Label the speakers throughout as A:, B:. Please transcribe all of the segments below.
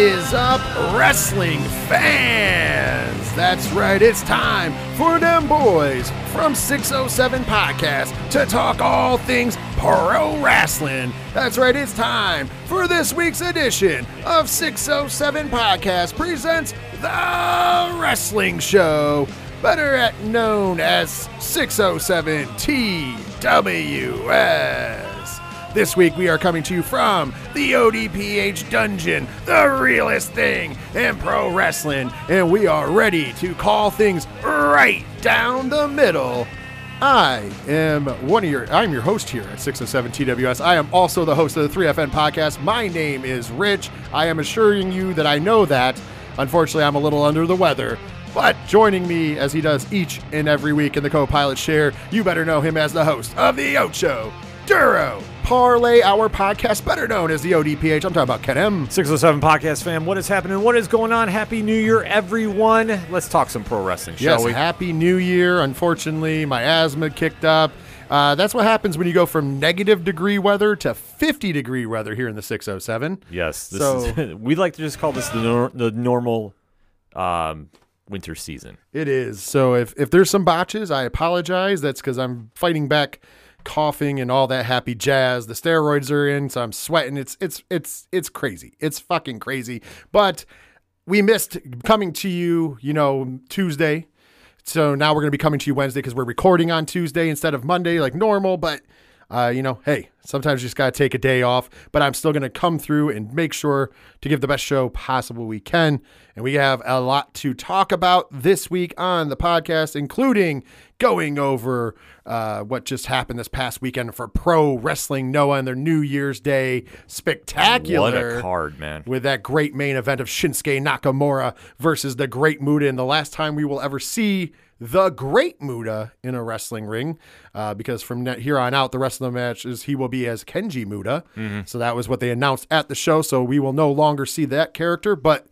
A: Is up, wrestling fans? That's right, it's time for them boys from 607 Podcast to talk all things pro wrestling. That's right, it's time for this week's edition of 607 Podcast presents The Wrestling Show, better known as 607 TWS. This week we are coming to you from the ODPH Dungeon, the realest thing in pro wrestling, and we are ready to call things right down the middle. I am one of your I'm your host here at 607 TWS. I am also the host of the 3FN podcast. My name is Rich. I am assuring you that I know that. Unfortunately, I'm a little under the weather. But joining me as he does each and every week in the co-pilot share, you better know him as the host of the Ocho Duro Parlay Hour podcast, better known as the ODPH. I'm talking about Ken M.
B: 607 Podcast fam, what is happening? What is going on? Happy New Year, everyone. Let's talk some pro wrestling, shall
A: Yes,
B: we?
A: happy New Year. Unfortunately, my asthma kicked up. Uh, that's what happens when you go from negative degree weather to 50 degree weather here in the 607.
B: yes. This
A: So-
B: is, we like to just call this the, nor- the normal um, winter season.
A: It is. So if, if there's some botches, I apologize. That's because I'm fighting back coughing and all that happy jazz. The steroids are in, so I'm sweating. It's it's it's it's crazy. It's fucking crazy. But we missed coming to you, you know, Tuesday. So now we're going to be coming to you Wednesday because we're recording on Tuesday instead of Monday like normal. But, uh, you know, hey, sometimes you just got to take a day off. But I'm still going to come through and make sure to give the best show possible we can. And we have a lot to talk about this week on the podcast, including going over uh, what just happened this past weekend for Pro Wrestling Noah and their New Year's Day spectacular
B: What a card, man.
A: with that great main event of Shinsuke Nakamura versus the Great Muta, and the last time we will ever see the Great Muta in a wrestling ring, uh, because from net here on out, the rest of the matches he will be as Keiji Muto. So that was what they announced at the show. So we will no longer see that character, but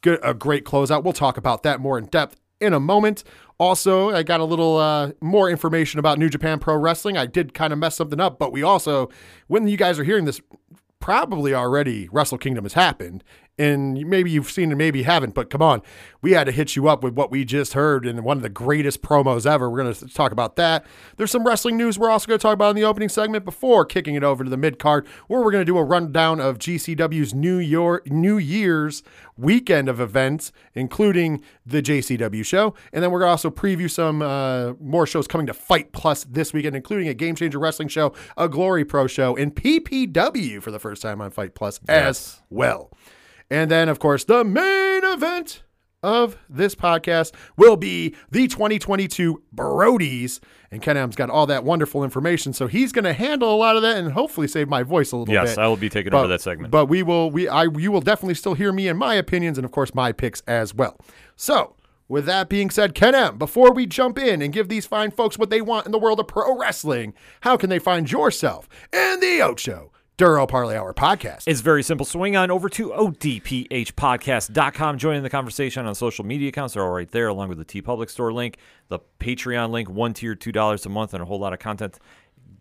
A: good, a great closeout. We'll talk about that more in depth in a moment. Also, I got a little uh, more information about New Japan Pro Wrestling. I did kind of mess something up, but we also, when you guys are hearing this, probably already Wrestle Kingdom has happened. And maybe you've seen it, maybe you haven't, but come on. We had to hit you up with what we just heard in one of the greatest promos ever. We're going to talk about that. There's some wrestling news we're also going to talk about in the opening segment before kicking it over to the mid card, where we're going to do a rundown of GCW's New York New Year's weekend of events, including the JCW show. And then we're going to also preview some uh, more shows coming to Fight Plus this weekend, including a Game Changer Wrestling show, a Glory Pro show, and PPW for the first time on Fight Plus as well. And then, of course, the main event of this podcast will be the 2022 Brodies. And Ken M's got all that wonderful information, so he's going to handle a lot of that and hopefully save my voice a little
B: Yes,
A: bit.
B: I will be taking
A: But-
B: over that segment.
A: But we will we I you will definitely still hear me and my opinions and of course my picks as well. So with that being said, Ken M, before we jump in and give these fine folks what they want in the world of pro wrestling, how can they find yourself and the Ocho Duro Parlay Hour podcast?
B: It's very simple. Swing on over to odphpodcast.com. Join in the conversation on social media accounts. They're all right there, along with the TeePublic Store link, the Patreon link, one tier, $2 a month, and a whole lot of content.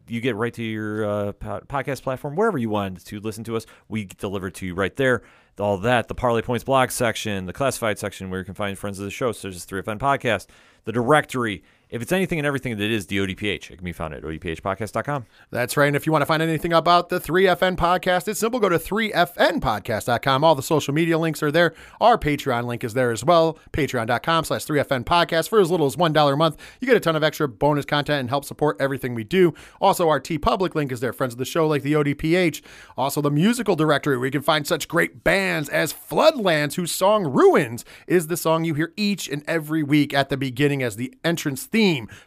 B: You get right to your uh, podcast platform, wherever you want to listen to us. We deliver to you right there. All that, the Parlay Points blog section, the classified section where you can find friends of the show, such as 3FN Podcast, the directory. If it's anything and everything that is the ODPH, it can be found at odphpodcast.com.
A: That's right. And if you want to find anything about the 3FN podcast, it's simple. Go to 3FNpodcast.com. All the social media links are there. Our Patreon link is there as well. Patreon.com slash 3FN podcast. For as little as $1 a month, you get a ton of extra bonus content and help support everything we do. Also, our TeePublic link is there. Friends of the show like the ODPH. Also, the musical directory where you can find such great bands as Floodlands, whose song Ruins is the song you hear each and every week at the beginning as the entrance theme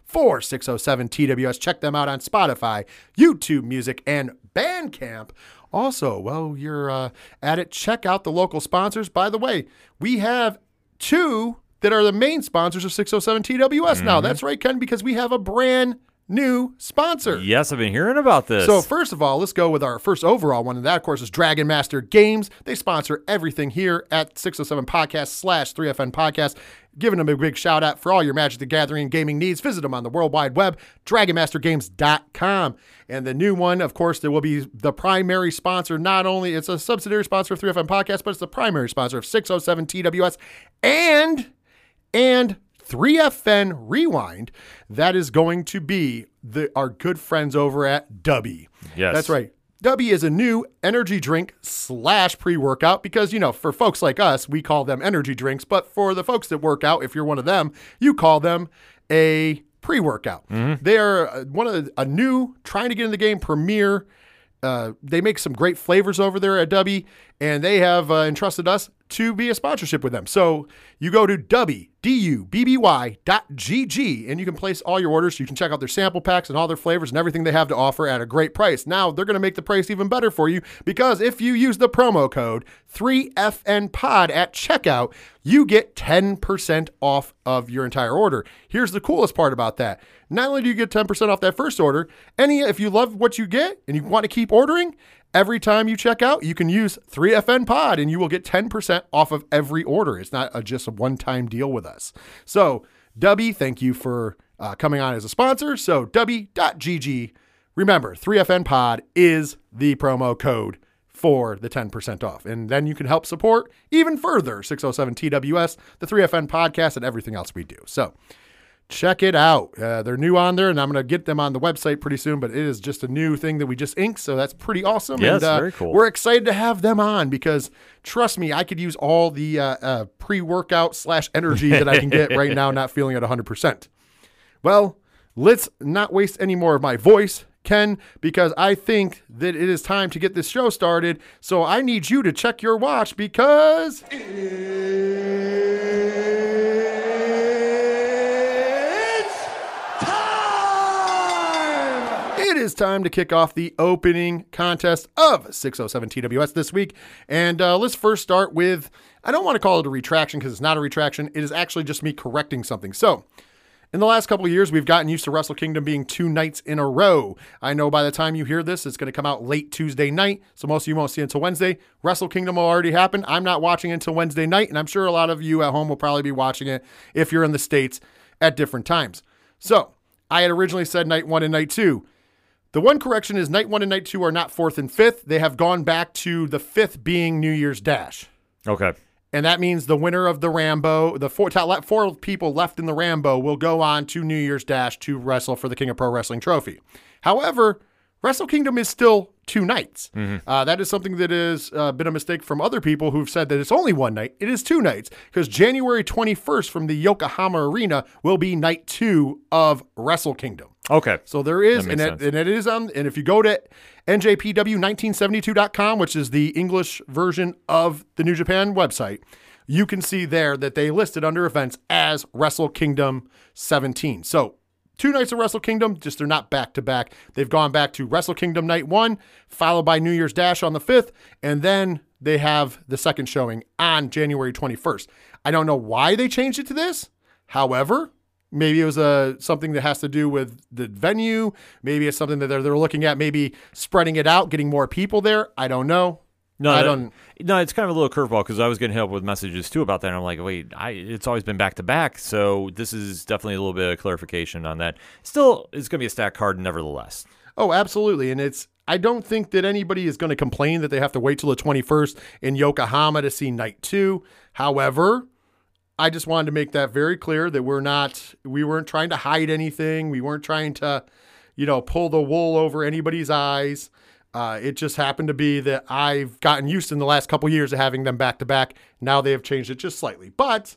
A: for 607 TWS. Check them out on Spotify, YouTube Music, and Bandcamp. Also, while you're uh, at it, check out the local sponsors. By the way, we have two that are the main sponsors of 607 TWS now. That's right, Ken, because we have a brand new sponsor.
B: Yes, I've been hearing about this.
A: So first of all, let's go with our first overall one, and that of course is Dragon Master Games. They sponsor everything here at 607 Podcast slash 3FN Podcast. Giving them a big shout out for all your Magic the Gathering and gaming needs. Visit them on the World Wide Web, dragonmastergames.com. And the new one, of course, there will be the primary sponsor. Not only it's a subsidiary sponsor of 3FN Podcast, but it's the primary sponsor of 607 TWS and and 3FN Rewind. That is going to be the our good friends over at Dubby.
B: Yes.
A: That's right. Dubby is a new energy drink slash pre workout because, you know, for folks like us, we call them energy drinks. But for the folks that work out, if you're one of them, you call them a pre workout. They are uh, one of the, a new, trying to get in the game, premiere. Uh, they make some great flavors over there at Dubby, and they have uh, entrusted us to be a sponsorship with them. So you go to Dubby, D-U-B-B-Y dot G-G, and you can place all your orders. You can check out their sample packs and all their flavors and everything they have to offer at a great price. Now, they're going to make the price even better for you because if you use the promo code 3FNPOD at checkout, you get 10% off of your entire order. Here's the coolest part about that. Not only do you get 10% off that first order, any if you love what you get and you want to keep ordering, Every time you check out, you can use 3FN Pod and you will get 10% off of every order. It's not a, just a one time deal with us. So, Dubby, thank you for uh, coming on as a sponsor. So, Dubby.gg. Remember, 3FN Pod is the promo code for the 10% off. And then you can help support even further 607 TWS, the 3FN podcast, and everything else we do. So, check it out. Uh, they're new on there, and I'm going to get them on the website pretty soon. But it is just a new thing that we just inked, so that's pretty awesome.
B: Yes,
A: and, uh,
B: very cool.
A: We're excited to have them on because trust me, I could use all the uh, uh, pre-workout slash energy that I can get right now, not feeling at 100. percent Well, let's not waste any more of my voice. Ken, because I think that it is time to get this show started. So I need you to check your watch because
C: It's time!
A: It is time to kick off the opening contest of 607 TWS this week. And uh, let's first start with I don't want to call it a retraction because it's not a retraction. It is actually just me correcting something. So, in the last couple of years, we've gotten used to Wrestle Kingdom being two nights in a row. I know by the time you hear this, it's going to come out late Tuesday night, so most of you won't see it until Wednesday. Wrestle Kingdom will already happen. I'm not watching until Wednesday night, and I'm sure a lot of you at home will probably be watching it if you're in the States at different times. So, I had originally said night one and night two. The one correction is night one and night two are not fourth and fifth. They have gone back to the fifth being New Year's Dash.
B: okay.
A: And that means the winner of the Rambo, the four, top, four people left in the Rambo, will go on to New Year's Dash to wrestle for the King of Pro Wrestling trophy. However, Wrestle Kingdom is still two nights. Uh, that is something that has uh, been a mistake from other people who've said that it's only one night. It is two nights because January 21st from the Yokohama Arena will be night two of Wrestle Kingdom.
B: Okay.
A: So there is, and it, and it is on, and if you go to njpw1972.com, which is the English version of the New Japan website, you can see there that they listed under events as Wrestle Kingdom 17. So two nights of Wrestle Kingdom, just they're not back to back. They've gone back to Wrestle Kingdom night one, followed by New Year's Dash on the 5th, and then they have the second showing on January 21st. I don't know why they changed it to this. However, maybe it was a something that has to do with the venue. Maybe it's something that they're, they're looking at, maybe spreading it out, getting more people there. I don't know.
B: No,
A: I don't-
B: No, it's kind of a little curveball because I was getting help with messages too about that. And I'm like, wait, I it's always been back to back, so this is definitely a little bit of clarification on that. Still, it's going to be a stack card, nevertheless.
A: Oh, absolutely. And it's I don't think that anybody is going to complain that they have to wait till the 21st in Yokohama to see night 2. However, I just wanted to make that very clear that we're not we weren't trying to hide anything. We weren't trying to, you know, pull the wool over anybody's eyes. Uh, it just happened to be that I've gotten used in the last couple years of having them back to back. Now they have changed it just slightly, but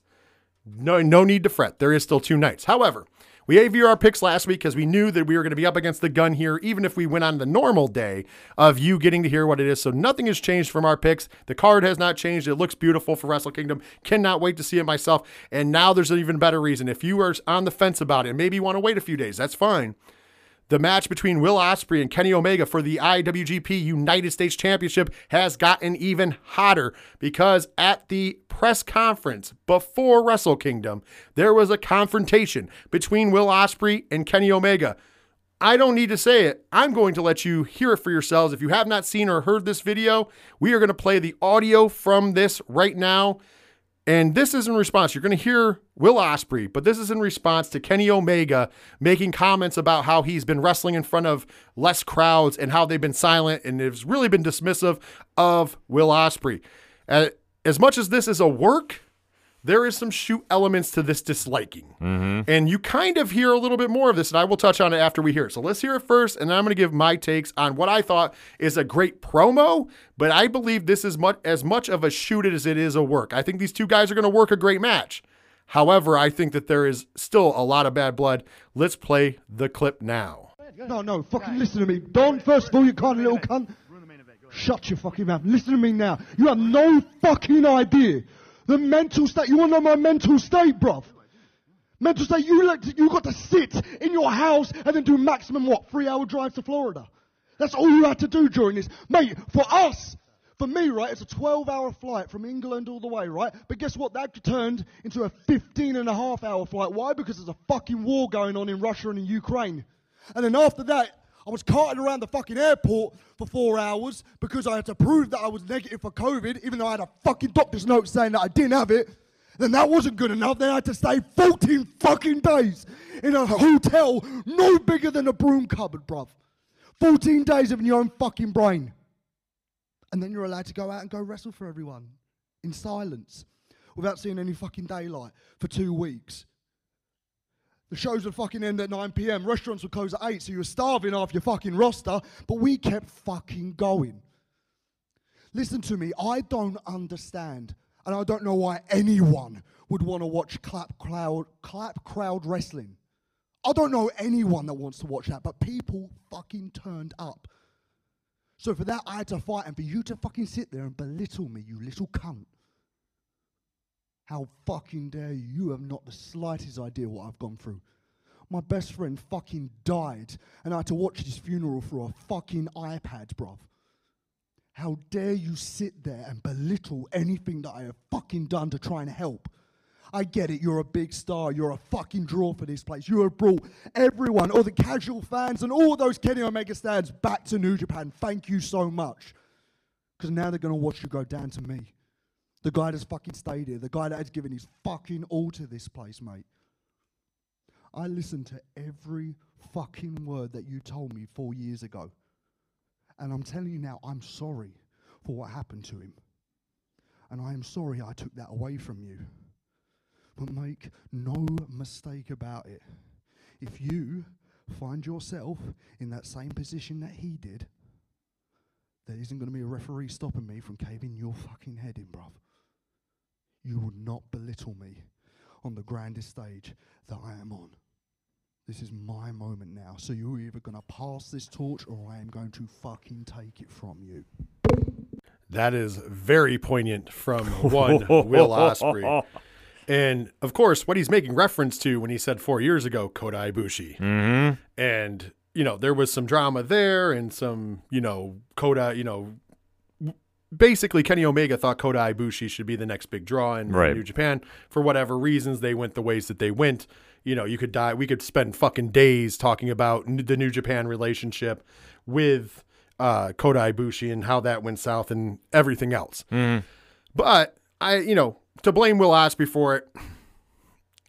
A: no, no need to fret. There is still two nights. However, we gave you our picks last week because we knew that we were going to be up against the gun here, even if we went on the normal day of you getting to hear what it is. So nothing has changed from our picks. The card has not changed. It looks beautiful for Wrestle Kingdom. Cannot wait to see it myself. And now there's an even better reason. If you are on the fence about it, maybe you want to wait a few days, that's fine. The match between Will Ospreay and Kenny Omega for the IWGP United States Championship has gotten even hotter because at the press conference before Wrestle Kingdom, there was a confrontation between Will Ospreay and Kenny Omega. I don't need to say it. I'm going to let you hear it for yourselves. If you have not seen or heard this video, we are going to play the audio from this right now. And this is in response. You're going to hear Will Ospreay, but this is in response to Kenny Omega making comments about how he's been wrestling in front of less crowds and how they've been silent and has really been dismissive of Will Ospreay. As much as this is a work, there is some shoot elements to this disliking. Mm-hmm. And you kind of hear a little bit more of this, and I will touch on it after we hear it. So let's hear it first, and then I'm going to give my takes on what I thought is a great promo, but I believe this is much as much of a shoot as it is a work. I think these two guys are going to work a great match. However, I think that there is still a lot of bad blood. Let's play the clip now.
C: No, no, fucking listen to me. Don, first of all, you kind of little cunt. Shut your fucking mouth. Listen to me now. You have no fucking idea. The mental state. You want to know my mental state, bruv? Mental state, you, like to, you got to sit in your house and then do maximum, what, three hour drive to Florida? That's all you had to do during this. Mate, for us, for me, right, it's a 12 hour flight from England all the way, right? But guess what? That turned into a 15 and a half hour flight. Why? Because there's a fucking war going on in Russia and in Ukraine. And then after that, I was carting around the fucking airport for four hours because I had to prove that I was negative for COVID, even though I had a fucking doctor's note saying that I didn't have it. Then that wasn't good enough. Then I had to stay 14 fucking days in a hotel no bigger than a broom cupboard, bruv. 14 days of your own fucking brain. And then you're allowed to go out and go wrestle for everyone in silence without seeing any fucking daylight for two weeks. The shows would fucking end at 9 p.m. Restaurants would close at 8, so you were starving off your fucking roster, but we kept fucking going. Listen to me, I don't understand, and I don't know why anyone would want to watch clap crowd, clap crowd wrestling. I don't know anyone that wants to watch that, but people fucking turned up. So for that, I had to fight, and for you to fucking sit there and belittle me, you little cunt. How fucking dare you? You have not the slightest idea what I've gone through. My best friend fucking died, and I had to watch his funeral through a fucking iPad, bruv. How dare you sit there and belittle anything that I have fucking done to try and help? I get it, you're a big star, you're a fucking draw for this place. You have brought everyone, all the casual fans, and all those Kenny Omega stands back to New Japan. Thank you so much. Because now they're going to watch you go down to me. The guy that's fucking stayed here, the guy that has given his fucking all to this place, mate. I listened to every fucking word that you told me four years ago. And I'm telling you now, I'm sorry for what happened to him. And I am sorry I took that away from you. But make no mistake about it. If you find yourself in that same position that he did, there isn't going to be a referee stopping me from caving your fucking head in, bruv. You will not belittle me on the grandest stage that I am on. This is my moment now. So you're either going to pass this torch or I am going to fucking take it from you.
A: That is very poignant from one Will Ospreay. And of course, what he's making reference to when he said four years ago, Kota Ibushi.
B: Mm-hmm.
A: And, you know, there was some drama there and some, you know, Kota, you know, w- basically Kenny Omega thought Kota Ibushi should be the next big draw in
B: Right.
A: New Japan. For whatever reasons, they went the ways that they went. You know, you could die. We could spend fucking days talking about the New Japan relationship with uh, Kota Ibushi and how that went south and everything else. But I, you know, to blame Will Ospreay for it,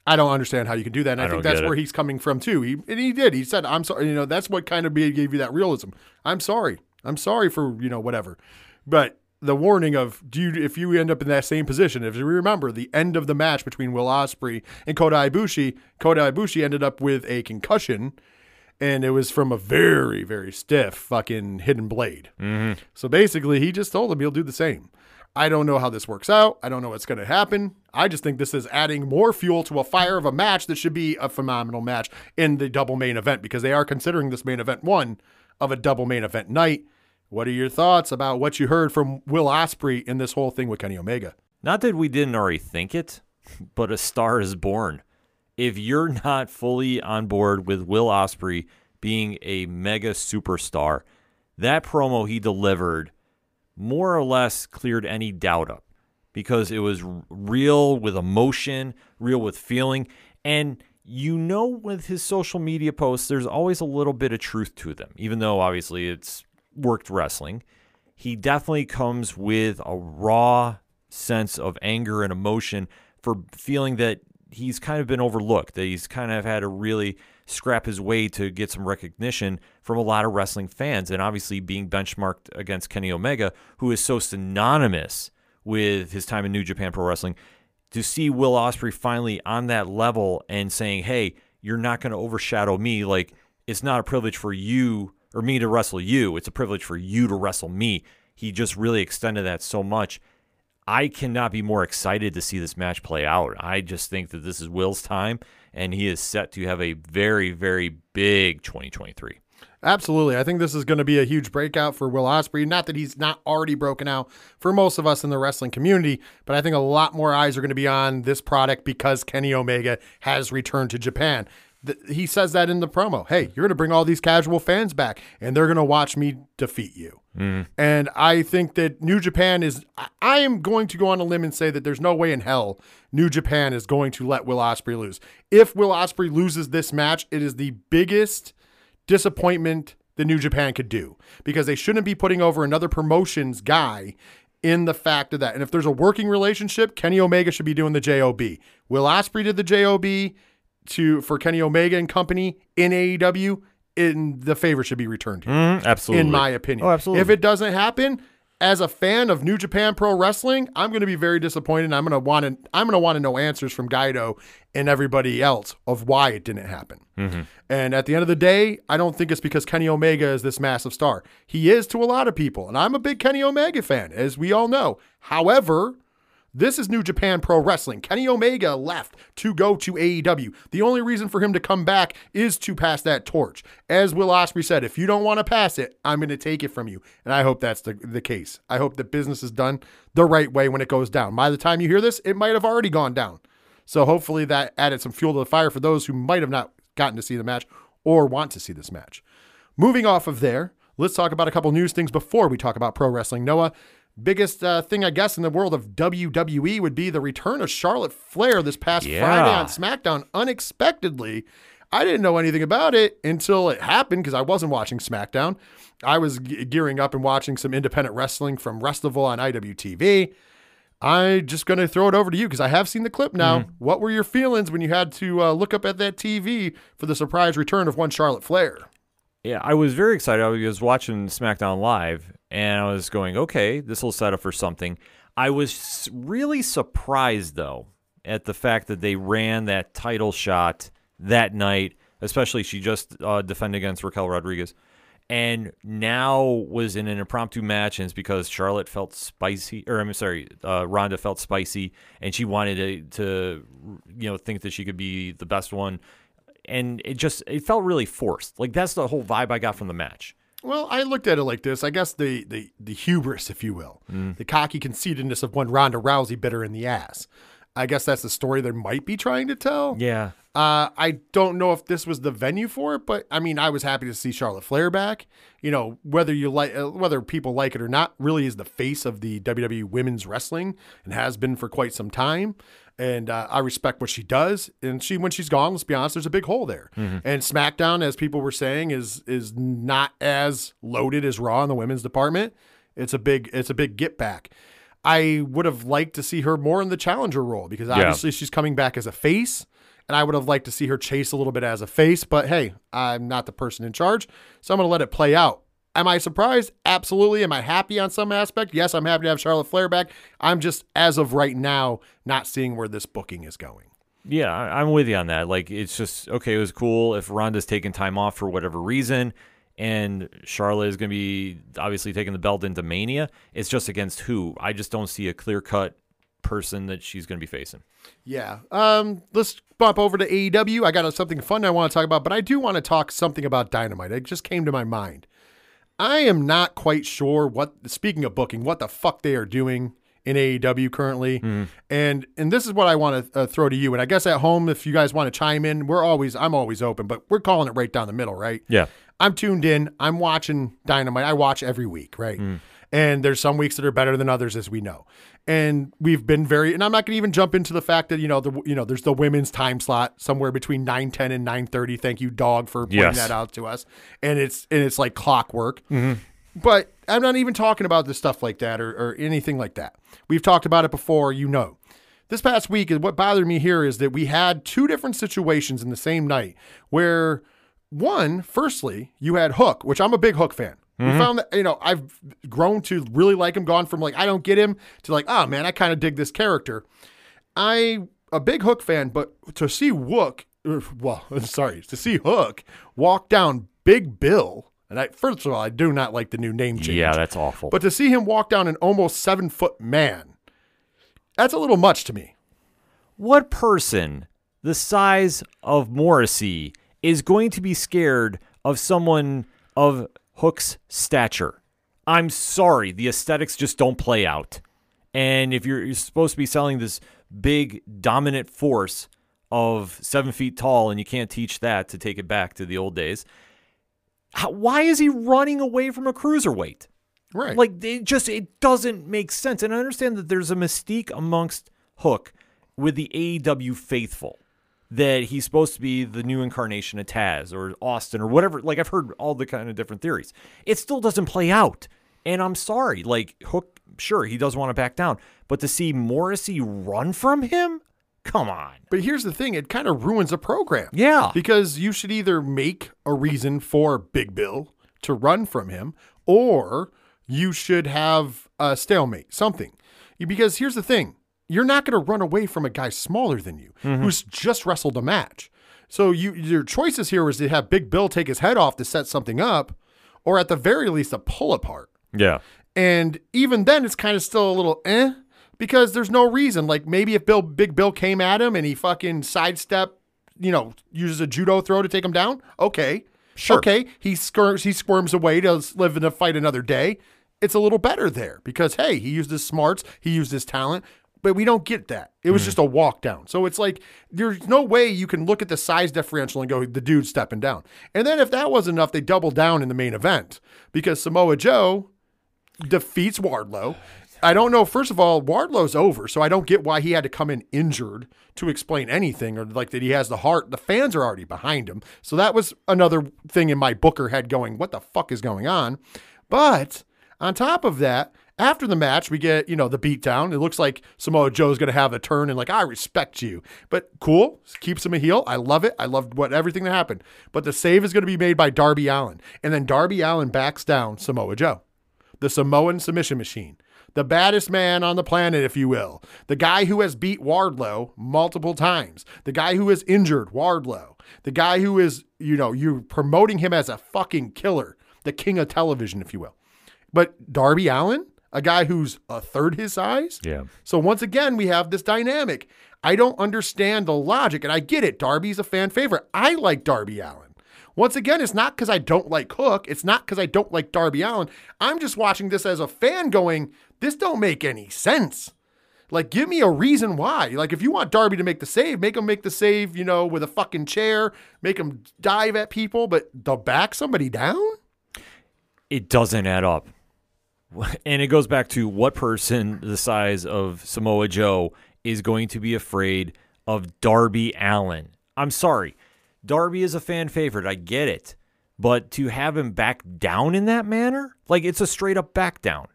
A: I don't understand how you can do that. And I,
B: I
A: think that's where he's coming from too. He and he did. He said, "I'm sorry." You know, that's what kind of gave you that realism. I'm sorry. I'm sorry for you know whatever. But the warning of do you if you end up in that same position, if you remember the end of the match between Will Ospreay and Kota Ibushi, Kota Ibushi ended up with a concussion. And it was from a very, very stiff fucking hidden blade.
B: Mm-hmm.
A: So basically, he just told him he'll do the same. I don't know how this works out. I don't know what's going to happen. I just think this is adding more fuel to a fire of a match that should be a phenomenal match in the double main event because they are considering this main event one of a double main event night. What are your thoughts about what you heard from Will Ospreay in this whole thing with Kenny Omega?
B: Not that we didn't already think it, but a star is born. If you're not fully on board with Will Ospreay being a mega superstar, that promo he delivered more or less cleared any doubt up because it was real with emotion, real with feeling, and you know, with his social media posts, there's always a little bit of truth to them, even though obviously it's worked wrestling. He definitely comes with a raw sense of anger and emotion for feeling that he's kind of been overlooked, that he's kind of had to really scrap his way to get some recognition from a lot of wrestling fans. And obviously, being benchmarked against Kenny Omega, who is so synonymous with his time in New Japan Pro Wrestling, to see Will Ospreay finally on that level and saying, "Hey, you're not going to overshadow me. Like it's not a privilege for you or me to wrestle you. It's a privilege for you to wrestle me." He just really extended that so much. I cannot be more excited to see this match play out. I just think that this is Will's time, and he is set to have a very, very big 2023.
A: Absolutely. I think this is going to be a huge breakout for Will Ospreay. Not that he's not already broken out for most of us in the wrestling community, but I think a lot more eyes are going to be on this product because Kenny Omega has returned to Japan. The, he says that in the promo. Hey, you're going to bring all these casual fans back, and they're going to watch me defeat you. Mm. And I think that New Japan is. I- I am going to go on a limb and say that there's no way in hell New Japan is going to let Will Ospreay lose. If Will Ospreay loses this match, it is the biggest disappointment the New Japan could do because they shouldn't be putting over another promotions guy in the fact of that. And if there's a working relationship, Kenny Omega should be doing the JOB. Will Ospreay did the JOB to for Kenny Omega and company in AEW, in the favor should be returned here, mm-hmm,
B: absolutely.
A: in my opinion.
B: Oh, absolutely.
A: If it doesn't happen, as a fan of New Japan Pro Wrestling, I'm going to be very disappointed. I'm going to want to I'm going to want to know answers from Gedo and everybody else of why it didn't happen. Mm-hmm. And at the end of the day, I don't think it's because Kenny Omega is this massive star. He is to a lot of people, and I'm a big Kenny Omega fan, as we all know. However, this is New Japan Pro Wrestling. Kenny Omega left to go to AEW. The only reason for him to come back is to pass that torch. As Will Ospreay said, if you don't want to pass it, I'm going to take it from you. And I hope that's the, the case. I hope that business is done the right way when it goes down. By the time you hear this, it might have already gone down. So hopefully that added some fuel to the fire for those who might have not gotten to see the match or want to see this match. Moving off of there, let's talk about a couple news things before we talk about pro wrestling. Noah, biggest uh, thing I guess in the world of WWE would be the return of Charlotte Flair this past
B: Yeah.
A: Friday on SmackDown unexpectedly. I didn't know anything about it until it happened because I wasn't watching SmackDown. I was ge- gearing up and watching some independent wrestling from Restival on IWTV. I'm just going to throw it over to you because I have seen the clip now. What were your feelings when you had to uh, look up at that TV for the surprise return of one Charlotte Flair?
B: Yeah, I was very excited. I was watching SmackDown Live and I was going, okay, this will set up for something. I was really surprised, though, at the fact that they ran that title shot that night, especially she just uh, defended against Raquel Rodriguez. And now was in an impromptu match, and it's because Charlotte felt spicy, or I'm sorry, uh, Ronda felt spicy, and she wanted to, to, you know, think that she could be the best one and it just it felt really forced. Like that's the whole vibe I got from the match.
A: Well, I looked at it like this. I guess the the, the hubris, if you will, mm. the cocky conceitedness of one Ronda Rousey bit her in the ass. I guess that's the story they might be trying to tell.
B: Yeah.
A: Uh, I don't know if this was the venue for it, but I mean, I was happy to see Charlotte Flair back. You know, whether you like, uh, whether people like it or not, really is the face of the WWE Women's Wrestling and has been for quite some time. And uh, I respect what she does. And she, when she's gone, let's be honest, there's a big hole there. And SmackDown, as people were saying, is is not as loaded as Raw in the women's department. It's a big, it's a big get back. I would have liked to see her more in the challenger role because obviously she's coming back as a face, and I would have liked to see her chase a little bit as a face. But hey, I'm not the person in charge, so I'm going to let it play out. Am I surprised? Absolutely. Am I happy on some aspect? Yes, I'm happy to have Charlotte Flair back. I'm just, as of right now, not seeing where this booking is going.
B: Yeah, I'm with you on that. Like it's just okay, it was cool if Ronda's taking time off for whatever reason and Charlotte is going to be obviously taking the belt into Mania. It's just against who? I just don't see a clear-cut person that she's going to be facing.
A: Yeah. Um, let's bump over to AEW. I got something fun I want to talk about, but I do want to talk something about Dynamite. It just came to my mind. I am not quite sure what speaking of booking, what the fuck they are doing in AEW currently. And and this is what I want to uh, throw to you. And I guess at home if you guys want to chime in, we're always I'm always open, but we're calling it right down the middle, right?
B: Yeah.
A: I'm tuned in. I'm watching Dynamite. I watch every week, right? Mm. And there's some weeks that are better than others, as we know. And we've been very, and I'm not going to even jump into the fact that you know the you know there's the women's time slot somewhere between 9:10 and 9:30. Thank you, dog, for pointing
B: Yes.
A: that out to us. And it's and it's like clockwork. Mm-hmm. But I'm not even talking about the stuff like that or, or anything like that. We've talked about it before, you know. This past week, what bothered me here is that we had two different situations in the same night where one, firstly, you had Hook, which I'm a big Hook fan. We mm-hmm. found that, you know, I've grown to really like him, gone from like, I don't get him to like, oh man, I kind of dig this character. I a big Hook fan, but to see Wook, well, sorry, to see Hook walk down Big Bill, and I first of all, I do not like the new name change.
B: Yeah, that's awful.
A: But to see him walk down an almost seven foot man, that's a little much to me.
B: what person the size of Morrissey is going to be scared of someone of Hook's stature? I'm sorry, the aesthetics just don't play out. And if you're, you're supposed to be selling this big dominant force of seven feet tall, and you can't teach that to take it back to the old days, how, why is he running away from a cruiserweight?
A: Right.
B: Like it just it doesn't make sense. And I understand that there's a mystique amongst Hook with the AEW faithful that he's supposed to be the new incarnation of Taz or Austin or whatever. Like I've heard all the kind of different theories. It still doesn't play out. And I'm sorry. Like Hook, sure, he does want to back down, but to see Morrissey run from him, come on.
A: But here's the thing: it kind of ruins a program.
B: Yeah.
A: Because you should either make a reason for Big Bill to run from him, or you should have a stalemate, something. Because here's the thing: you're not going to run away from a guy smaller than you who's just wrestled a match. So you your choices here was to have Big Bill take his head off to set something up, or at the very least a pull apart.
B: Yeah.
A: And even then, it's kind of still a little eh because there's no reason. Like maybe if Bill Big Bill came at him and he fucking sidestep, you know, uses a judo throw to take him down. Okay,
B: Sure.
A: Okay, he skirms, he squirms away to live in a fight another day. It's a little better there because hey, he used his smarts, he used his talent. But we don't get that. It was mm. just a walk down. So it's like there's no way you can look at the size differential and go, the dude's stepping down. And then if that wasn't enough, they double down in the main event because Samoa Joe defeats Wardlow. I don't know. First of all, Wardlow's over, so I don't get why he had to come in injured to explain anything or like that he has the heart. The fans are already behind him. So that was another thing in my Booker head going, what the fuck is going on? But on top of that, after the match, we get, you know, the beatdown. It looks like Samoa Joe's going to have a turn and like, I respect you. But cool, keeps him a heel. I love it. I love what everything that happened. But the save is going to be made by Darby Allin. And then Darby Allin backs down Samoa Joe the Samoan submission machine, the baddest man on the planet, if you will, the guy who has beat Wardlow multiple times, the guy who has injured Wardlow, the guy who is, you know, you're promoting him as a fucking killer, the king of television, if you will. But Darby Allin, a guy who's a third his size,
B: Yeah.
A: so once again, we have this dynamic. I don't understand the logic, and I get it. Darby's a fan favorite. I like Darby Allin. Once again, it's not because I don't like Hook. It's not because I don't like Darby Allin. I'm just watching this as a fan going, this don't make any sense. Like, give me a reason why. Like, if you want Darby to make the save, make him make the save, you know, with a fucking chair, make him dive at people, but to back somebody down?
B: it doesn't add up. And it goes back to what person the size of Samoa Joe is going to be afraid of Darby Allin. I'm sorry. Darby is a fan favorite. I get it. But to have him back down in that manner, like it's a straight up back down.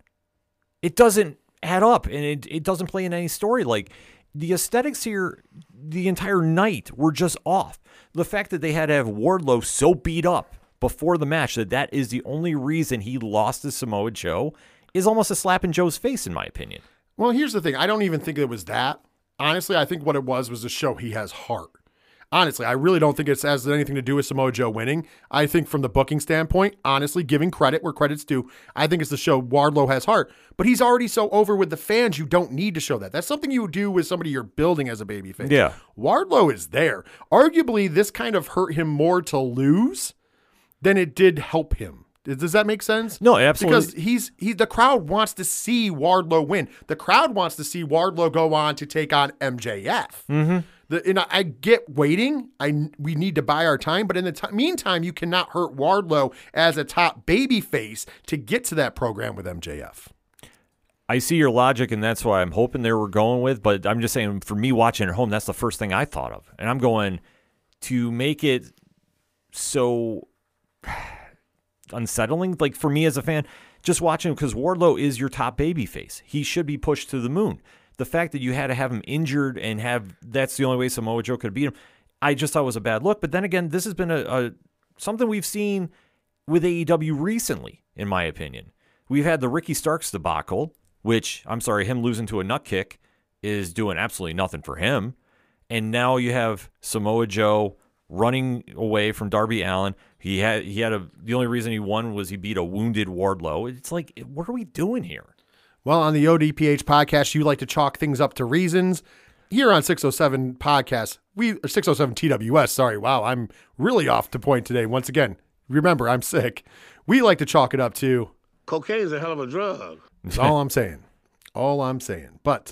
B: It doesn't add up and it, it doesn't play in any story. Like the aesthetics here, the entire night were just off. The fact that they had to have Wardlow so beat up before the match that that is the only reason he lost to Samoa Joe is almost a slap in Joe's face, in my opinion.
A: Well, here's the thing. I don't even think it was that. Honestly, I think what it was was to show he has heart. Honestly, I really don't think it has anything to do with Samoa Joe winning. I think from the booking standpoint, honestly, giving credit where credit's due, I think it's to show Wardlow has heart. But he's already so over with the fans, you don't need to show that. That's something you do with somebody you're building as a babyface.
B: Yeah.
A: Wardlow is there. Arguably, this kind of hurt him more to lose than it did help him. Does that make sense?
B: No, absolutely.
A: Because he's he the crowd wants to see Wardlow win. The crowd wants to see Wardlow go on to take on MJF. Mm-hmm. The, and I, get waiting. I we need to buy our time, but in the ti meantime, you cannot hurt Wardlow as a top baby face to get to that program with MJF.
B: I see your logic, and that's why I'm hoping they were going with. But I'm just saying, for me watching at home, that's the first thing I thought of, and I'm going to make it so unsettling. Like for me as a fan, just watching because Wardlow is your top baby face. He should be pushed to the moon. The fact that you had to have him injured and have that's the only way Samoa Joe could beat him, I just thought was a bad look. But then again, this has been a, a something we've seen with AEW recently, in my opinion. We've had the Ricky Starks debacle, which I'm sorry, him losing to a nut kick is doing absolutely nothing for him. And now you have Samoa Joe running away from Darby Allin. He had he had a the only reason he won was he beat a wounded Wardlow. It's like what are we doing here?
A: Well, on the ODPH podcast, you like to chalk things up to reasons. Here on 607 podcast, we 607 TWS, sorry. Wow, I'm really off to point today. Once again, remember, I'm sick. We like to chalk it up to
D: cocaine is a hell of a drug.
A: That's all I'm saying. All I'm saying. But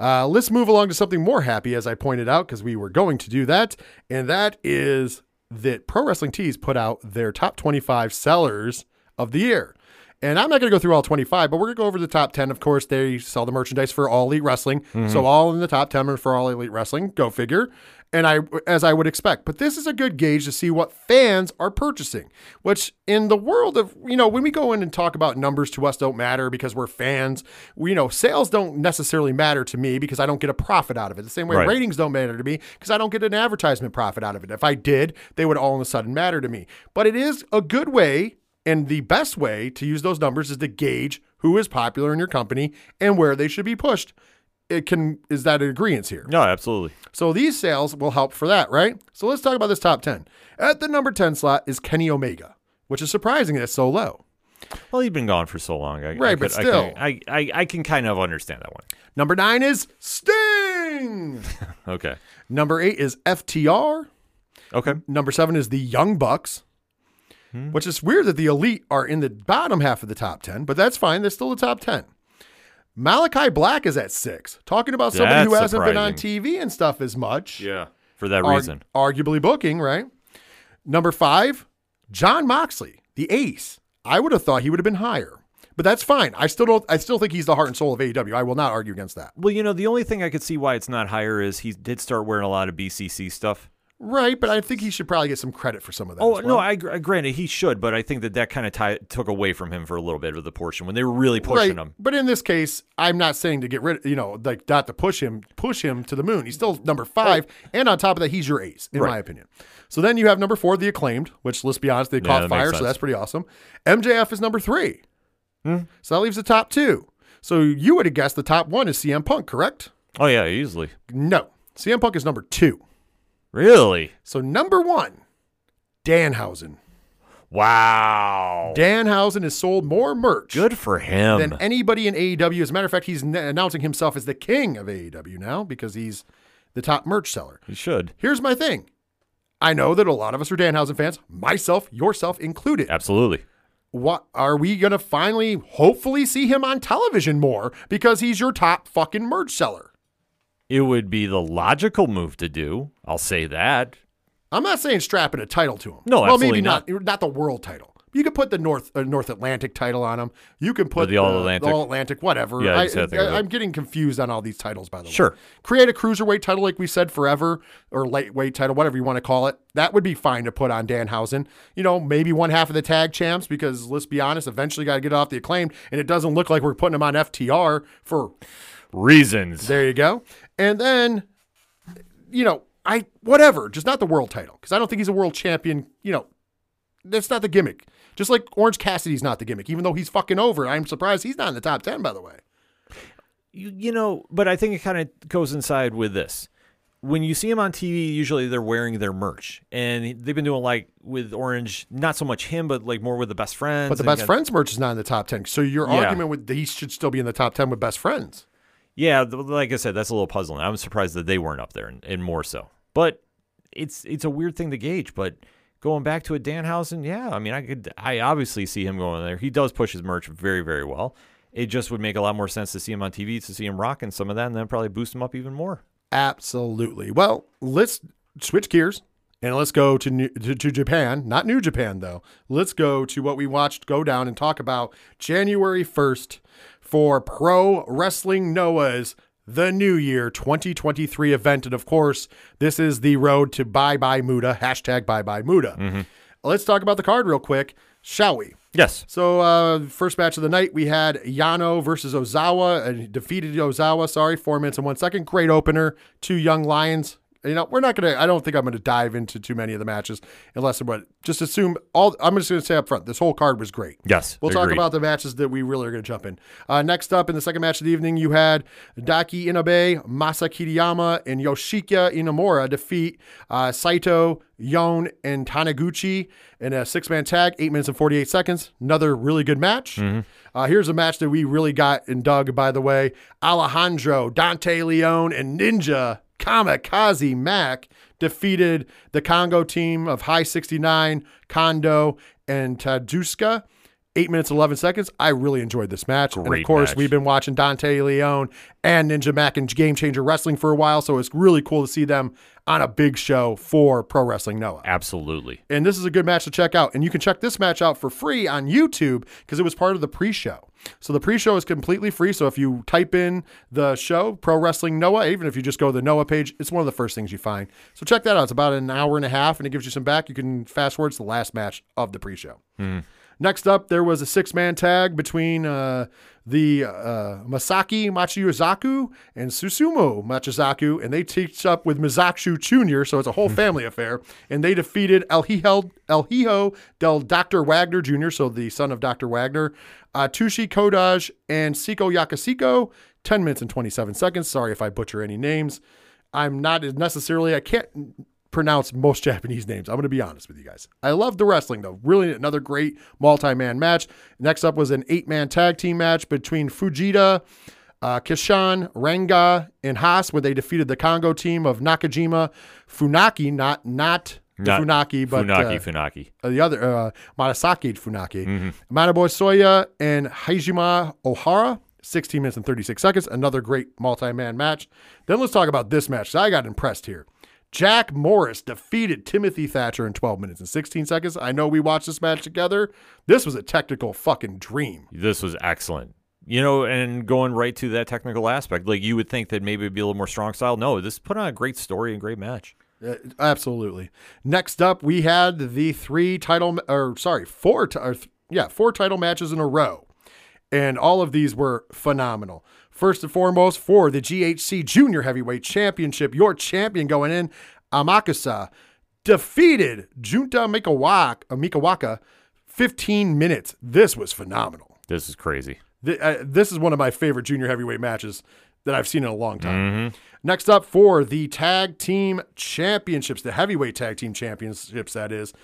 A: uh, let's move along to something more happy, as I pointed out, because we were going to do that. And that is that Pro Wrestling Tees put out their top 25 sellers of the year. And I'm not going to go through all 25, but we're going to go over the top 10. Of course, they sell the merchandise for All Elite Wrestling. Mm-hmm. So all in the top 10 are for All Elite Wrestling. Go figure. And I, as I would expect, but this is a good gauge to see what fans are purchasing. Which, in the world of you know, when we go in and talk about numbers to us don't matter because we're fans. We, you know, sales don't necessarily matter to me because I don't get a profit out of it. The same way
B: Right.
A: ratings don't matter to me because I don't get an advertisement profit out of it. If I did, they would all of a sudden matter to me. But it is a good way and the best way to use those numbers is to gauge who is popular in your company and where they should be pushed. It can is that an agreement here?
B: No, absolutely.
A: So these sales will help for that, right? So let's talk about this top 10. At the number 10 slot is Kenny Omega, which is surprising that it's so low.
B: Well, he's been gone for so long. I, I
A: Right, but
B: could- I
A: still.
B: can, I, I, I can kind of understand that one.
A: Number 9 is Sting.
B: Okay.
A: number 8 is FTR.
B: Okay.
A: Number 7 is the Young Bucks.
B: Hmm.
A: Which is weird that the elite are in the bottom half of the top 10, but that's fine. They're still the top 10. Malakai Black is at six, talking about somebody who hasn't been on. TV and stuff as much.
B: Yeah. For that
A: Arg-
B: reason.
A: arguably booking, right? Number five, Jon Moxley, the ace. I would have thought he would have been higher, but that's fine. I still don't. I still think he's the heart and soul of AEW. I will not argue against that.
B: Well, you know, the only thing I could see why it's not higher is he did start wearing a lot of BCC stuff.
A: Right, but I think he should probably get some credit for some of that.
B: Oh
A: as
B: no,
A: well.
B: I granted he should, but I think that that kind of t- took away from him for a little bit of the portion when they were really pushing
A: right.
B: him.
A: But in this case, I'm not saying to get rid. Of, you know, like not to push him, push him to the moon. He's still number five, and on top of that, he's your ace, in
B: Right.
A: my opinion. So then you have number four, the acclaimed, which let's be honest, they
B: Yeah,
A: caught fire, so.
B: Hmm.
A: that's pretty awesome. MJF is number three, so that leaves the top two. So you would have guessed the top one is CM Punk, correct?
B: Oh yeah, easily.
A: No, CM Punk is number two.
B: Really?
A: So number one, Danhausen.
B: Wow.
A: Danhausen has sold more merch
B: Good for him.
A: than anybody in AEW. As a matter of fact, he's n- announcing himself as the king of AEW now because he's the top merch seller.
B: he should.
A: Here's my thing. I know that a lot of us are Danhausen fans, myself, yourself included.
B: Absolutely.
A: What are we going to finally, hopefully, see him on television more because he's your top fucking merch seller?
B: It would be the logical move to do. I'll say that.
A: I'm not saying strapping a title to him.
B: No,
A: well,
B: absolutely
A: maybe not. Not the world title. You could put the North uh, North Atlantic title on him. You can put
B: the All-Atlantic.
A: All Atlantic, whatever.
B: Yeah, I
A: I,
B: just had to think of
A: I,
B: it.
A: am getting confused on all these titles. By the way,
B: Sure.
A: Create a cruiserweight title like we said forever, or lightweight title, whatever you want to call it. That would be fine to put on Danhausen. You know, maybe one half of the tag champs because let's be honest, eventually got to get off the acclaimed, and it doesn't look like we're putting him on FTR for
B: Reasons.
A: there you go. And then, you know, I whatever, just not the world title because I don't think he's a world champion. You know, that's not the gimmick. Just like Orange Cassidy's not the gimmick, even though he's fucking over. I'm surprised he's not in the top ten, by the way.
B: You, you know, but I think it kind of goes inside with this. When you see him on TV, usually they're wearing their merch, and they've been doing like with Orange, not so much him, but like more with the best friends.
A: But the best friends merch is not in the top ten. So your
B: Yeah.
A: argument with he should still be in the top ten with best friends.
B: Yeah, like I said, that's a little puzzling. I'm surprised that they weren't up there, and, and more so. But it's it's a weird thing to gauge. But going back to a Danhausen, yeah, I mean, I could, I obviously see him going there. He does push his merch very, very well. It just would make a lot more sense to see him on TV, to see him rocking some of that, and then probably boost him up even more.
A: Absolutely. Well, let's switch gears and let's go to, New, to to Japan. Not New Japan though. Let's go to what we watched go down and talk about January first for Pro Wrestling Noah's the New Year 2023 event, and of course, this is the road to Bye Bye Muta hashtag Bye Bye Muta. Let's talk about the card real quick, shall we?
B: Yes.
A: So, uh, first match of the night, we had Yano versus Ozawa, and defeated Ozawa. Sorry, four minutes and one second. Great opener. Two young lions. You know, we're not gonna. I don't think I'm gonna dive into too many of the matches unless what. Just assume all. I'm just gonna say up front, this whole card was great.
B: Yes.
A: We'll talk about the matches that we really are going to jump in. Uh, next up in the second match of the evening, you had Daki Inabe, Masa Kiriyama, and Yoshiki Inamura defeat uh, Saito, Yon, and Taniguchi in a six man tag, eight minutes and 48 seconds. Another really good match. Uh, here's a match that we really got and dug, by the way Alejandro, Dante Leone, and Ninja Kamikaze Mac defeated the Kongo team of Hi69, Kondo, and Tadasuke. Eight minutes, 11 seconds. I really enjoyed this match. and of course,
B: match.
A: we've been watching Dante Leone and Ninja Mack and Game Changer Wrestling for a while, so it's really cool to see them on a big show for Pro Wrestling Noah.
B: Absolutely.
A: And this is a good match to check out. And you can check this match out for free on YouTube because it was part of the pre show. So the pre show is completely free. So if you type in the show, Pro Wrestling Noah, even if you just go to the Noah page, it's one of the first things you find. So check that out. It's about an hour and a half and it gives you some back. You can fast forward to the last match of the pre show. Next up, there was a six man tag between uh, the uh, Masaki Machiuzaku and Susumu Machizaku, and they teamed up with Mizaku Jr., so it's a whole family affair. And they defeated El Hijo, El Hijo del Dr. Wagner Jr., so the son of Dr. Wagner, uh, Tushi Kodaj, and Siko Yakasiko, 10 minutes and 27 seconds. Sorry if I butcher any names. I'm not necessarily, I can't pronounce most Japanese names. I'm going to be honest with you guys. I love the wrestling though. Really another great multi-man match. Next up was an eight-man tag team match between Fujita, uh, Kishan, Renga, and Haas, where they defeated the Kongo team of Nakajima, Funaki, not not
B: Not
A: Funaki, but
B: Funaki,
A: uh,
B: Funaki.
A: uh, the other uh, Funaki, Manabu Soya, and Hajime Ohara. 16 minutes and 36 seconds. Another great multi-man match. Then let's talk about this match. I got impressed here. Jack Morris defeated Timothy Thatcher in 12 minutes and 16 seconds. I know we watched this match together. This was a technical fucking dream.
B: This was excellent. You know, and going right to that technical aspect, like you would think that maybe it'd be a little more strong style. No, this put on a great story and great match.
A: Uh, absolutely. Next up, we had the three title, or sorry, four, or th- yeah, four title matches in a row, and all of these were phenomenal. First and foremost, for the GHC Junior Heavyweight Championship, your champion going in, Amakusa, defeated Junta Mikawaka, Mikawaka 15 minutes. This was phenomenal.
B: This is crazy.
A: Uh, this is one of my favorite junior heavyweight matches that I've seen in a long time. Next up for the tag team championships, the heavyweight tag team championships, that is,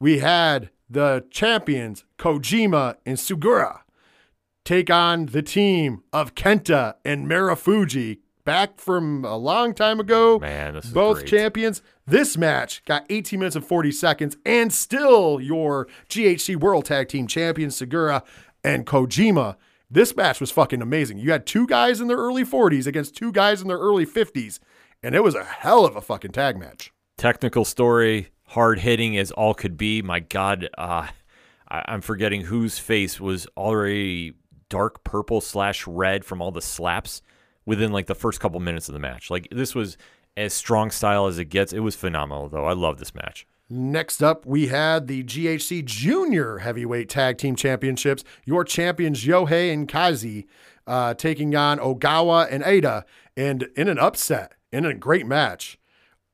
A: we had the champions Kojima and Sugiura take on the team of Kenta and Marufuji back from a long time ago.
B: Man, this is
A: Both
B: great.
A: champions. This match got 18 minutes and 40 seconds, and still your GHC World Tag Team champions, Sugiura and Kojima. This match was fucking amazing. You had two guys in their early 40s against two guys in their early 50s, and it was a hell of a fucking tag match.
B: Technical story, hard hitting as all could be. My God, uh, I, I'm forgetting whose face was already dark purple slash red from all the slaps within like the first couple minutes of the match. Like this was as strong style as it gets. It was phenomenal, though. I love this match.
A: Next up, we had the GHC Junior Heavyweight Tag Team Championships. Your champions, Yohei and Kazi, uh, taking on Ogawa and Ada. And in an upset, in a great match,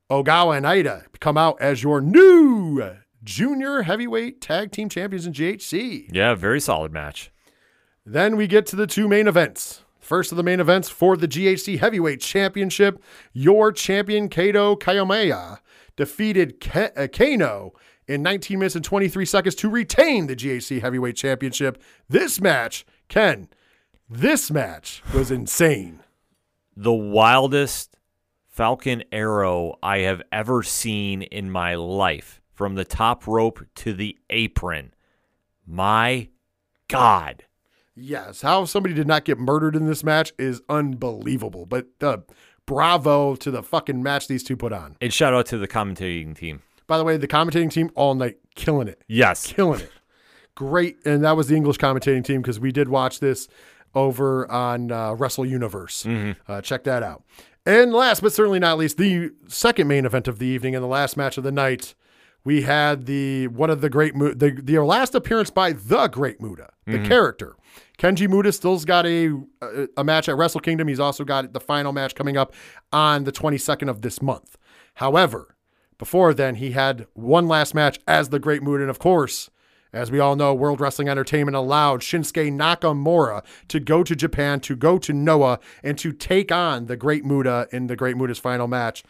A: Ogawa and Ada come out as your new Junior Heavyweight Tag Team Champions in GHC.
B: Yeah, very solid match.
A: Then we get to the two main events. First of the main events for the GHC Heavyweight Championship, your champion Kaito Kiyomiya defeated Ke- uh, Kenoh in 19 minutes and 23 seconds to retain the GHC Heavyweight Championship. This match, Ken, this match was insane.
B: the wildest falcon arrow I have ever seen in my life from the top rope to the apron. My God.
A: Yes, how somebody did not get murdered in this match is unbelievable. But the bravo to the fucking match these two put on.
B: And shout out to the commentating team.
A: By the way, the commentating team all night killing it.
B: Yes.
A: killing it. Great, and that was the English commentating team because we did watch this over on uh, Wrestle Universe. Uh, check that out. And last but certainly not least, the second main event of the evening and the last match of the night, we had the one of the great the the last appearance by the Great Muta, the character. Keiji Muto still's got a, a a match at Wrestle Kingdom. He's also got the final match coming up on the 22nd of this month. However, before then, he had one last match as the Great Muta, and of course, as we all know, World Wrestling Entertainment allowed Shinsuke Nakamura to go to Japan, to go to Noah, and to take on the Great Muta in the Great Muta's final match.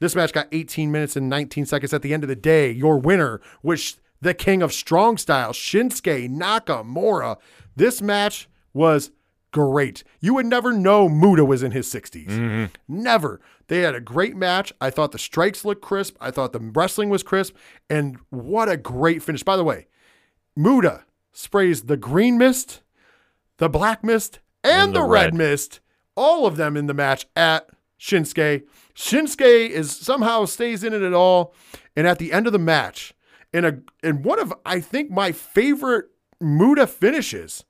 A: This match got 18 minutes and 19 seconds. At the end of the day, your winner was the king of strong style, Shinsuke Nakamura. This match was great. You would never know Muta was in his 60s. Mm-hmm. Never. They had a great match. I thought the strikes looked crisp. I thought the wrestling was crisp. And what a great finish. By the way, Muta sprays the green mist, the black mist, and,
B: And the
A: the, red.
B: red.
A: mist, all of them in the match at Shinsuke. Shinsuke is somehow stays in it at all. And at the end of the match, in a in one of I think my favorite Muta finishes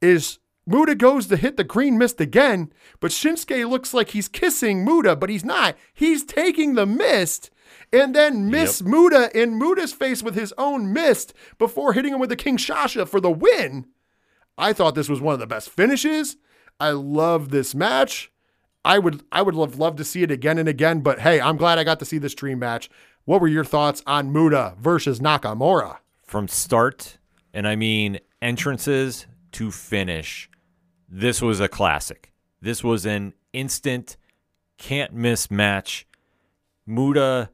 A: is Muta goes to hit the green mist again, but Shinsuke looks like he's kissing Muta, but he's not. He's taking the mist and then miss Muta in Muta's face with his own mist before hitting him with the Kinshasa for the win. I thought this was one of the best finishes. I love this match. I would I would love love to see it again and again, but hey, I'm glad I got to see this dream match. What were your thoughts on Muta versus Nakamura?
B: From start, and I mean entrances to finish, this was a classic. This was an instant, can't miss match. Muta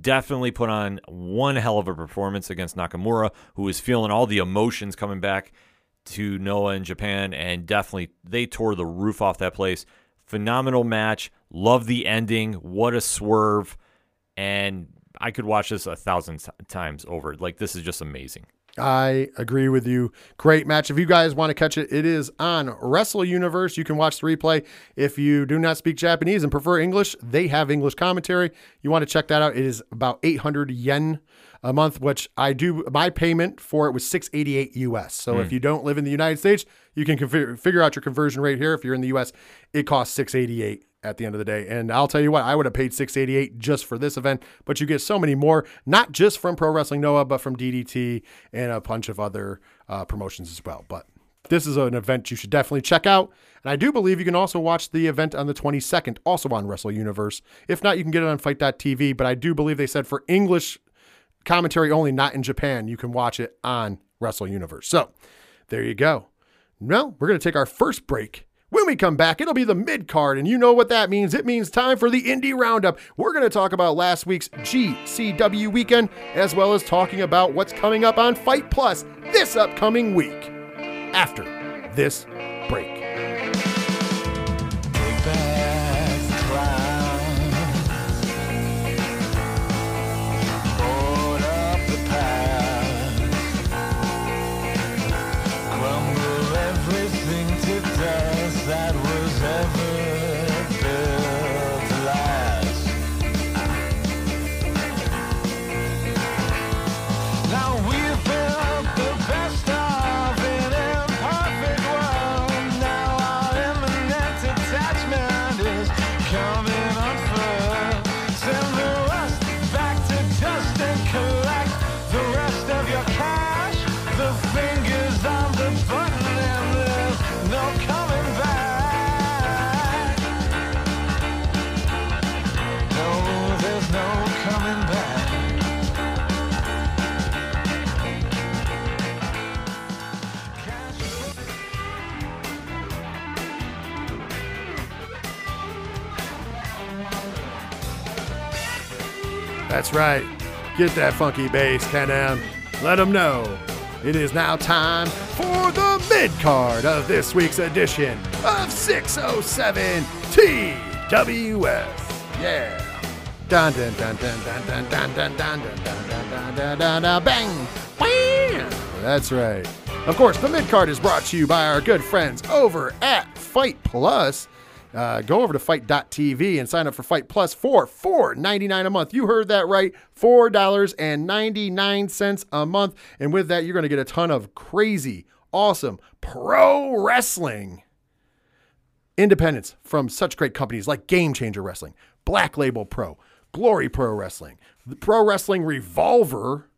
B: definitely put on one hell of a performance against Nakamura, who was feeling all the emotions coming back to Noah in Japan, and definitely they tore the roof off that place. Phenomenal match. Love the ending. What a swerve. And I could watch this a thousand times over. Like, this is just amazing.
A: I agree with you. Great match. If you guys want to catch it, it is on Wrestle Universe. You can watch the replay. If you do not speak Japanese and prefer English, they have English commentary. You want to check that out. It is about 800 yen a month, which I do. My payment for it was 688 US. So if you don't live in the United States, you can configure, figure out your conversion rate here. If you're in the US, it costs 688 at the end of the day. And I'll tell you what, I would have paid 688 just for this event, but you get so many more, not just from Pro Wrestling Noah, but from DDT and a bunch of other uh, promotions as well. But this is an event you should definitely check out. And I do believe you can also watch the event on the 22nd, also on Wrestle Universe. If not, you can get it on Fight.tv. But I do believe they said for English commentary only, not in Japan, you can watch it on Wrestle Universe. So there you go. Well, we're going to take our first break. When we come back, it'll be the mid card, and you know what that means. It means time for the Indie Roundup. We're going to talk about last week's GCW weekend, as well as talking about what's coming up on Fight Plus this upcoming week. After this break. That's right. Get that funky bass, Can-Am. Let them know. It is now time for the mid card of this week's edition of 607 TWS. Yeah. Dun dun dun dun dun dun dun dun dun dun dun dun dun bang. That's right. Of course, the mid card is brought to you by our good friends over at Fight Plus. Uh, go over to fight.tv and sign up for Fight Plus for $4.99 a month. You heard that right. $4.99 a month. And with that, you're going to get a ton of crazy, awesome pro wrestling independence from such great companies like Game Changer Wrestling, Black Label Pro, Glory Pro Wrestling, the Pro Wrestling Revolver,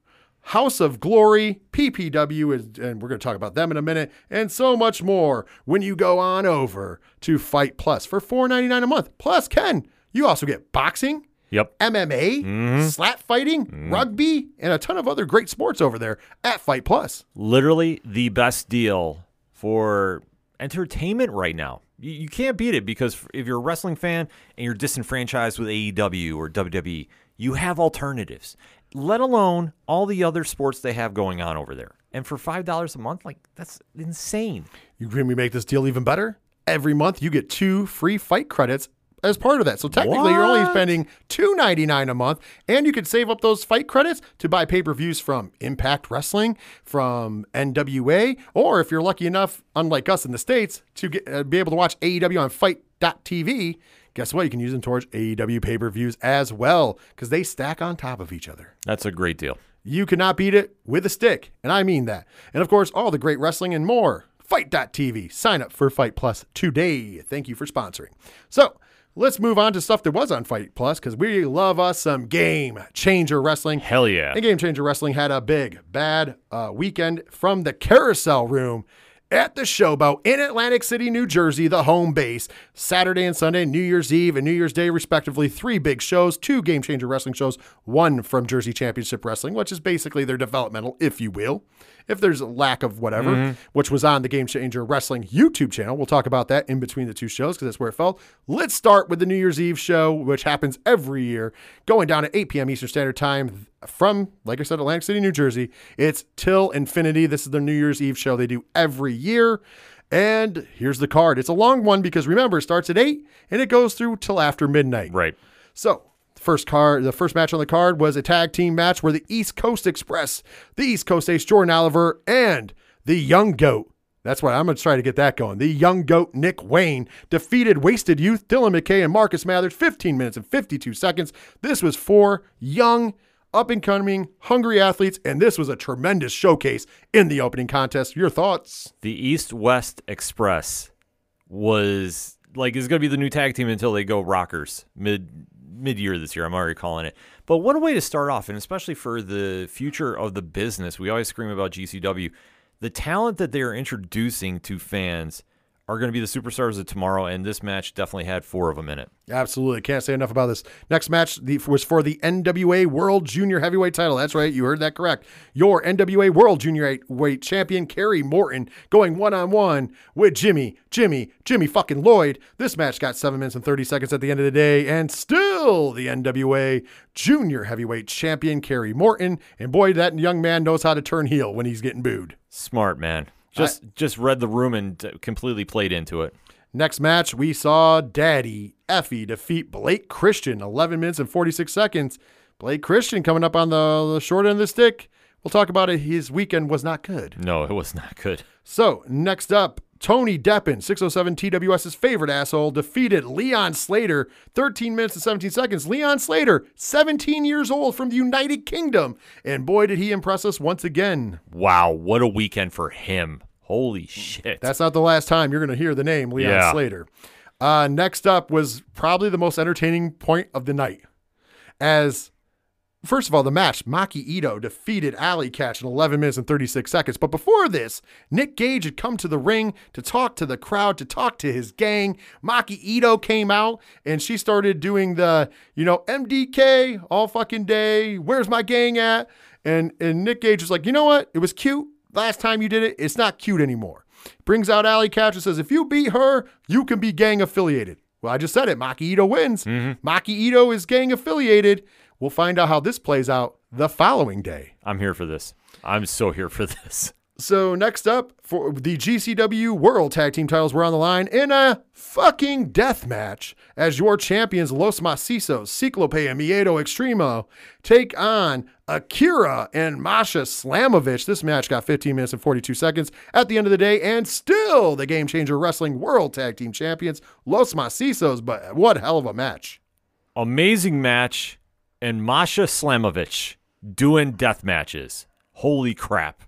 A: House of Glory, PPW, is- and we're going to talk about them in a minute, and so much more when you go on over to Fight Plus for $4.99 a month. Plus, Ken, you also get boxing,
B: Yep.
A: MMA, mm-hmm. slap fighting, mm-hmm. rugby, and a ton of other great sports over there at Fight Plus.
B: literally the best deal for entertainment right now. You, you can't beat it because if you're a wrestling fan and you're disenfranchised with AEW or WWE, you have alternatives, let alone all the other sports they have going on over there. And for $5 a month, like that's insane.
A: You can we make this deal even better? Every month you get two free fight credits as part of that. So technically you're only spending $2.99 a month and you could save up those fight credits to buy pay-per-views from Impact Wrestling, from NWA, or if you're lucky enough, unlike us in the States, to get, uh, be able to watch AEW on fight.tv, guess what? You can use them towards AEW pay-per-views as well because they stack on top of each other.
B: That's a great deal.
A: You cannot beat it with a stick, and I mean that. And of course, all the great wrestling and more. Fight.tv. Sign up for Fight Plus today. Thank you for sponsoring. So, let's move on to stuff that was on Fight Plus because we love us some Game Changer Wrestling.
B: Hell yeah.
A: And Game Changer Wrestling had a big, bad uh, weekend from the Carousel Room at the Showboat in Atlantic City, New Jersey, the home base. Saturday and Sunday, New Year's Eve and New Year's Day, respectively. Three big shows, two Game Changer Wrestling shows, one from Jersey Championship Wrestling, which is basically their developmental, if you will. If there's a lack of whatever, mm-hmm. which was on the Game Changer Wrestling YouTube channel. We'll talk about that in between the two shows because that's where it fell. Let's start with the New Year's Eve show, which happens every year, going down at 8 p.m. Eastern Standard Time from, like I said, Atlantic City, New Jersey. It's Till Infinity. This is the New Year's Eve show they do every year. And here's the card. It's a long one because remember, it starts at 8 and it goes through till after midnight.
B: Right.
A: So, first card, the first match on the card was a tag team match where the East Coast Express, the East Coast Ace Jordan Oliver, and the Young Goat. That's why I'm going to try to get that going. The Young Goat Nick Wayne defeated Wasted Youth Dylan McKay and Marcus Mathers 15 minutes and 52 seconds. This was four young, up and coming, hungry athletes, and this was a tremendous showcase in the opening contest. Your thoughts?
B: The East West Express was like is going to be the new tag team until they go Rockers mid mid year this year. I'm already calling it. But what a way to start off, and especially for the future of the business. We always scream about GCW. The talent that they are introducing to fans are going to be the superstars of tomorrow, and this match definitely had four of them in it.
A: Absolutely. Can't say enough about this. Next match the, was for the NWA World Junior Heavyweight title. That's right. You heard that correct. Your NWA World Junior Heavyweight champion, Kerry Morton, going one on one with Jimmy, Jimmy, Jimmy fucking Lloyd. This match got seven minutes and 30 seconds at the end of the day, and still the NWA Junior Heavyweight champion, Kerry Morton. And boy, that young man knows how to turn heel when he's getting booed.
B: Smart man. Just just read the room and completely played into it.
A: Next match, we saw Daddy Effie defeat Blake Christian, 11 minutes and 46 seconds. Blake Christian coming up on the, the short end of the stick. We'll talk about it. His weekend was not good.
B: No, it was not good.
A: So, next up, Tony Deppen, 607 TWS's favorite asshole, defeated Leon Slater, 13 minutes and 17 seconds. Leon Slater, 17 years old from the United Kingdom. And boy, did he impress us once again.
B: Wow, what a weekend for him. Holy shit.
A: That's not the last time you're going to hear the name Leon
B: Yeah.
A: Slater. Uh, next up was probably the most entertaining point of the night. As first of all, the match, Maki Ito defeated Allie Katch in 11 minutes and 36 seconds. But before this, Nick Gage had come to the ring to talk to the crowd, to talk to his gang. Maki Ito came out and she started doing the, you know, MDK all fucking day. Where's my gang at? And and Nick Gage was like, you know what? It was cute last time you did it. It's not cute anymore. Brings out Allie Katch and says, if you beat her, you can be gang affiliated. Well, I just said it. Maki Ito wins. Mm-hmm. Maki Ito is gang affiliated. We'll find out how this plays out the following day.
B: I'm here for this. I'm so here for this.
A: So next up for the GCW World Tag Team titles were on the line in a fucking death match as your champions Los Macizos, Ciclope and Miedo Extremo take on Akira and Masha Slamovich. This match got 15 minutes and 42 seconds at the end of the day, and still the Game Changer Wrestling World Tag Team Champions Los Macizos. But what hell of a match!
B: Amazing match, and Masha Slamovich doing death matches. Holy crap.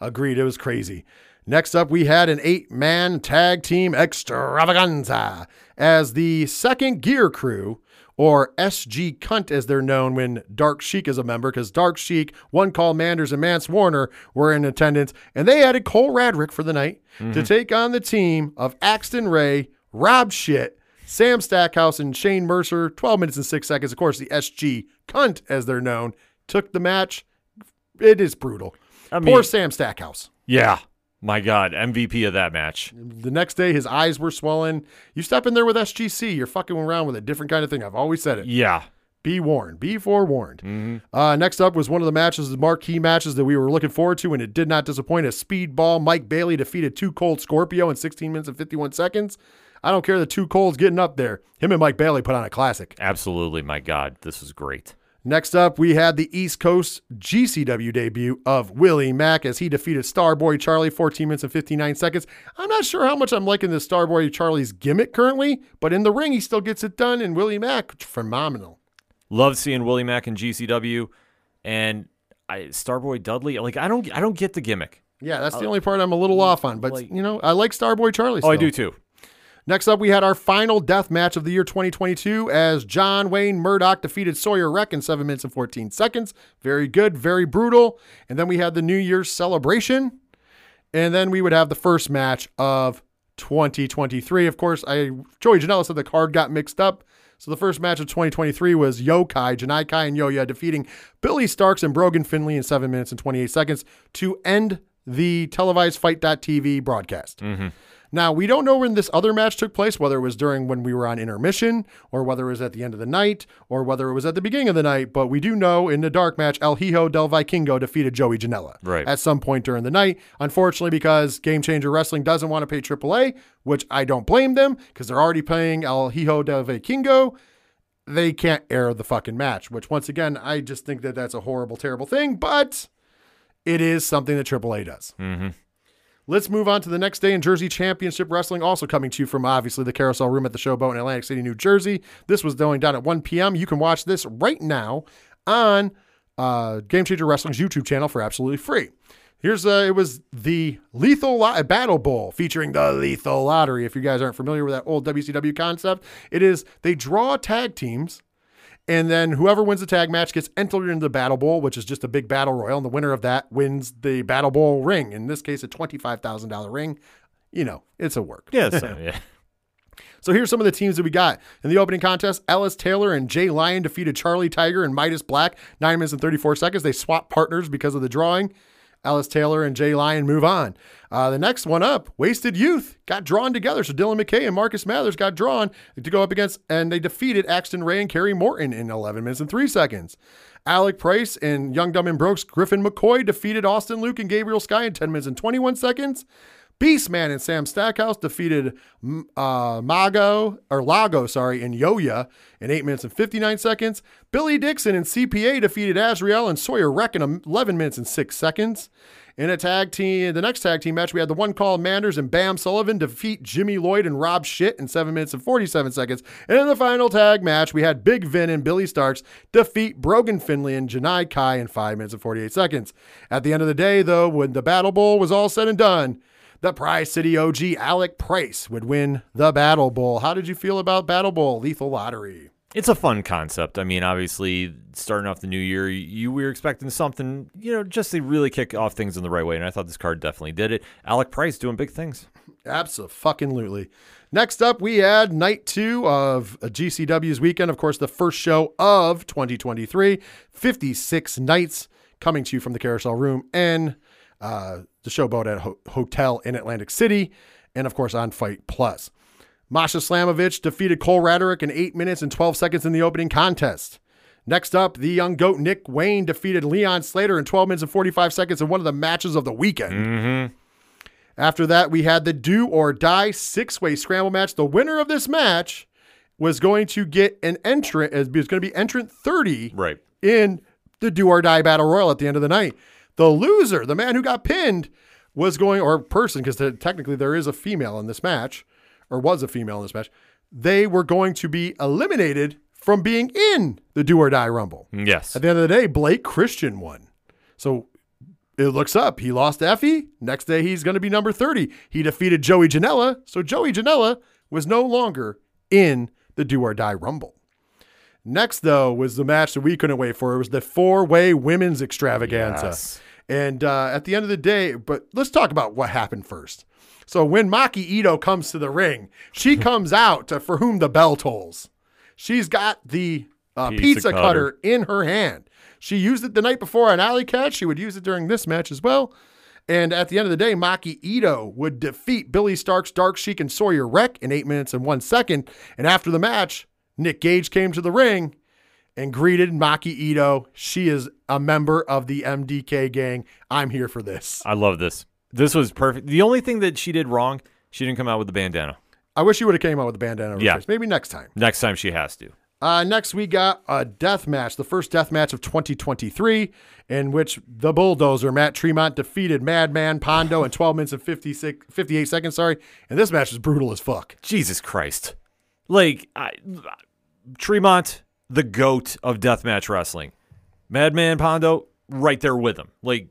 A: Agreed, it was crazy. Next up, we had an eight man tag team extravaganza as the second gear crew, or SG Cunt as they're known when Dark Sheik is a member, because Dark Sheik, One Call Manders, and Mance Warner were in attendance, and they added Cole Radrick for the night to mm-hmm. take on the team of Axton Ray, Rob Shit, Sam Stackhouse, and Shane Mercer. 12 minutes and six seconds. Of course, the SG Cunt, as they're known, took the match. It is brutal.
B: I
A: Poor Sam Stackhouse.
B: Yeah. My God. MVP of that match.
A: The next day, his eyes were swollen. You step in there with SGC, you're fucking around with a different kind of thing. I've always said it.
B: Yeah.
A: Be warned. Be forewarned. Uh, next up was one of the matches, the marquee matches that we were looking forward to, and it did not disappoint. A speedball Mike Bailey defeated Two Cold Scorpio in 16 minutes and 51 seconds. I don't care the Two Colds getting up there. Him and Mike Bailey put on a classic.
B: Absolutely. My God. This was great.
A: Next up, we had the East Coast GCW debut of Willie Mack as he defeated Starboy Charlie 14 minutes and 59 seconds. I'm not sure how much I'm liking this Starboy Charlie's gimmick currently, but in the ring, he still gets it done. And Willie Mack, phenomenal.
B: Love seeing Willie Mack in GCW and I, Starboy Dudley. Like I don't I don't get the gimmick.
A: Yeah, that's the uh, only part I'm a little off on. But,
B: like-
A: you know, I like Starboy Charlie.
B: Oh, I do too.
A: Next up, we had our final death match of the year 2022 as John Wayne Murdoch defeated Sawyer Wreck in 7 minutes and 14 seconds. Very good, very brutal. And then we had the New Year's celebration. And then we would have the first match of 2023. Of course, I Joey Janela said the card got mixed up. So the first match of 2023 was Yokai, Janai Kai, and Yoya defeating Billie Starkz and Brogan Finley in 7 minutes and 28 seconds to end the televised Fight.tv broadcast. Mm-hmm. Now, we don't know when this other match took place, whether it was during when we were on intermission, or whether it was at the end of the night, or whether it was at the beginning of the night. But we do know in the dark match, El Hijo del Vikingo defeated Joey Janela
B: Right.
A: at some point during the night. Unfortunately, because Game Changer Wrestling doesn't want to pay AAA, which I don't blame them because they're already paying El Hijo del Vikingo, they can't air the fucking match, which once again, I just think that that's a horrible, terrible thing, but it is something that AAA does. Mm-hmm. Let's move on to the next day in Jersey Championship Wrestling, also coming to you from obviously the Carousel Room at the Showboat in Atlantic City, New Jersey. This was going down at 1 p.m. You can watch this right now on uh, Game Changer Wrestling's YouTube channel for absolutely free. Here's uh, it was the Lethal Lo- Battle Bowl featuring the Lethal Lottery. If you guys aren't familiar with that old WCW concept, it is they draw tag teams and then whoever wins the tag match gets entered into the Battle Bowl, which is just a big battle royal. And the winner of that wins the Battle Bowl ring. In this case, a $25,000 ring. You know, it's a work.
B: Yeah. So, yeah.
A: So here's some of the teams that we got. In the opening contest, Ellis Taylor and Jay Lyon defeated Charlie Tiger and Midas Black, 9 minutes and 34 seconds. They swapped partners because of the drawing. Alice Taylor and Jay Lyon move on. Uh, the next one up, Wasted Youth, got drawn together. So Dylan McKay and Marcus Mathers got drawn to go up against, and they defeated Axton Ray and Kerry Morton in 11 minutes and 3 seconds. Alec Price and Young Dumb and Brooks, Griffin McCoy defeated Austin Luke and Gabriel Sky in 10 minutes and 21 seconds. Beastman and Sam Stackhouse defeated uh, Mago or Lago, sorry, and Yoya in eight minutes and 59 seconds. Billy Dixon and CPA defeated Azrael and Sawyer Wreck in 11 minutes and six seconds. In a tag team, the next tag team match, we had the one call Manders and Bam Sullivan defeat Jimmy Lloyd and Rob Shit in seven minutes and 47 seconds. And in the final tag match, we had Big Vin and Billie Starkz defeat Brogan Finley and Janai Kai in five minutes and 48 seconds. At the end of the day, though, when the Battle Bowl was all said and done, the Prize City OG Alec Price would win the Battle Bowl. How did you feel about Battle Bowl Lethal Lottery?
B: It's a fun concept. I mean, obviously, starting off the new year, you were expecting something, you know, just to really kick off things in the right way. And I thought this card definitely did it. Alec Price doing big things.
A: Absolutely. Next up, we had night two of GCW's weekend. Of course, the first show of 2023. 56 nights coming to you from the Carousel Room and uh, the showboat at Ho- Hotel in Atlantic City. And of course, on Fight Plus. Masha Slamovich defeated Cole Radrick in 8 minutes and 12 seconds in the opening contest. Next up, the young goat Nick Wayne defeated Leon Slater in 12 minutes and 45 seconds in one of the matches of the weekend.
B: Mm-hmm.
A: After that, we had the do or die six way scramble match. The winner of this match was going to get an entrant, it was going to be entrant 30
B: Right.
A: in the do or die battle royal at the end of the night. The loser, the man who got pinned, was going, or person, because technically there is a female in this match, or was a female in this match, they were going to be eliminated from being in the do or die rumble.
B: Mm, yes.
A: At the end of the day, Blake Christian won. So it looks up. He lost Effie. Next day, he's going to be number 30. He defeated Joey Janela. So Joey Janela was no longer in the do or die rumble. Next, though, was the match that we couldn't wait for. It was the four way women's extravaganza.
B: Yes.
A: And uh, at the end of the day, but let's talk about what happened first. So when Maki Ito comes to the ring, she comes out to for whom the bell tolls. She's got the uh,
B: Pizza
A: pizza,
B: cutter.
A: cutter. in her hand. She used it the night before on Allie Katch. She would use it during this match as well. And at the end of the day, Maki Ito would defeat Billie Starkz, Dark Sheik, and Sawyer Wreck in eight minutes and one second. And after the match, Nick Gage came to the ring and greeted Maki Ito. She is a member of the MDK gang. I'm here for this.
B: I love this. This was perfect. The only thing that she did wrong, she didn't come out with the bandana.
A: I wish she would have came out with a bandana
B: Yeah.
A: Maybe next time.
B: Next time she has to.
A: Uh, next, we got a death match, the first death match of 2023, in which the bulldozer Matt Tremont defeated Madman Pondo in 12 minutes and 56, 58 seconds. Sorry, and this match is brutal as fuck.
B: Jesus Christ. Like, I, Tremont, the goat of deathmatch wrestling. Madman Pondo, right there with him. Like,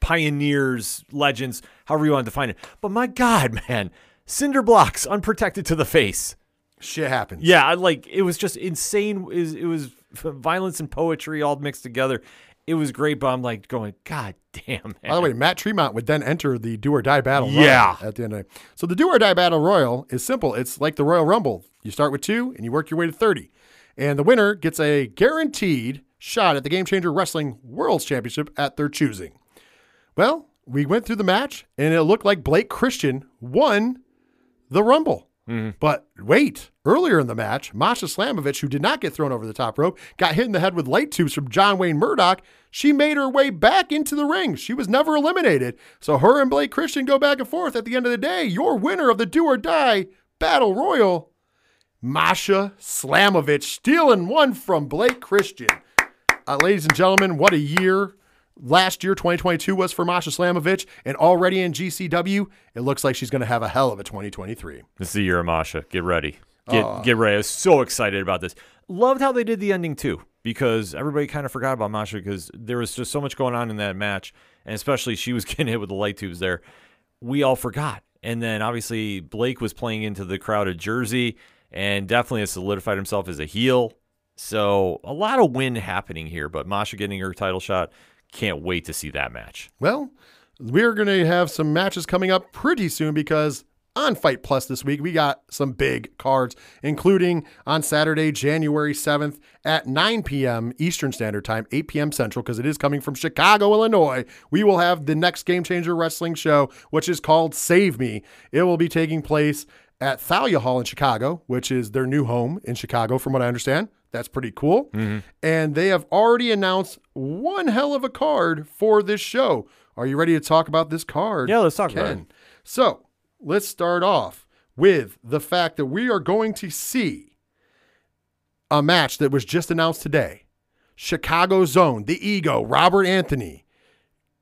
B: pioneers, legends, however you want to define it. But my God, man, cinder blocks unprotected to the face.
A: Shit happens.
B: Yeah, like it was just insane. It was, it was violence and poetry all mixed together. It was great, but I'm like going, God damn, man.
A: By the way, Matt Tremont would then enter the do or die battle.
B: Yeah.
A: At the end of the night. So the do or die battle royal is simple. It's like the Royal Rumble. You start with two and you work your way to 30. And the winner gets a guaranteed shot at the Game Changer Wrestling World Championship at their choosing. Well, we went through the match and it looked like Blake Christian won the Rumble. Mm-hmm. But wait, earlier in the match, Masha Slamovich, who did not get thrown over the top rope, got hit in the head with light tubes from John Wayne Murdoch. She made her way back into the ring. She was never eliminated. So her and Blake Christian go back and forth. At the end of the day, your winner of the do or die battle royal, Masha Slamovich, stealing one from Blake Christian. Uh, ladies and gentlemen, what a year last year, 2022, was for Masha Slamovich. And already in GCW, it looks like she's going to have a hell of a 2023.
B: This is the year of Masha. Get ready. Get get ready. I was so excited about this. Loved how they did the ending too, because everybody kind of forgot about Masha because there was just so much going on in that match, and especially she was getting hit with the light tubes there. We all forgot. And then obviously Blake was playing into the crowd of Jersey and definitely has solidified himself as a heel. So a lot of win happening here, but Masha getting her title shot. Can't wait to see that match.
A: Well, we're going to have some matches coming up pretty soon because on Fight Plus this week, we got some big cards, including on Saturday, January 7th at 9 p.m. Eastern Standard Time, 8 p.m. Central, because it is coming from Chicago, Illinois. We will have the next Game Changer Wrestling show, which is called Save Me. It will be taking place at Thalia Hall in Chicago, which is their new home in Chicago, from what I understand. That's pretty cool. Mm-hmm. And they have already announced one hell of a card for this show. Are you ready to talk about this card?
B: Yeah, let's talk about
A: Ken?
B: it.
A: So let's start off with the fact that we are going to see a match that was just announced today. Chicago Zone, the Ego, Robert Anthony,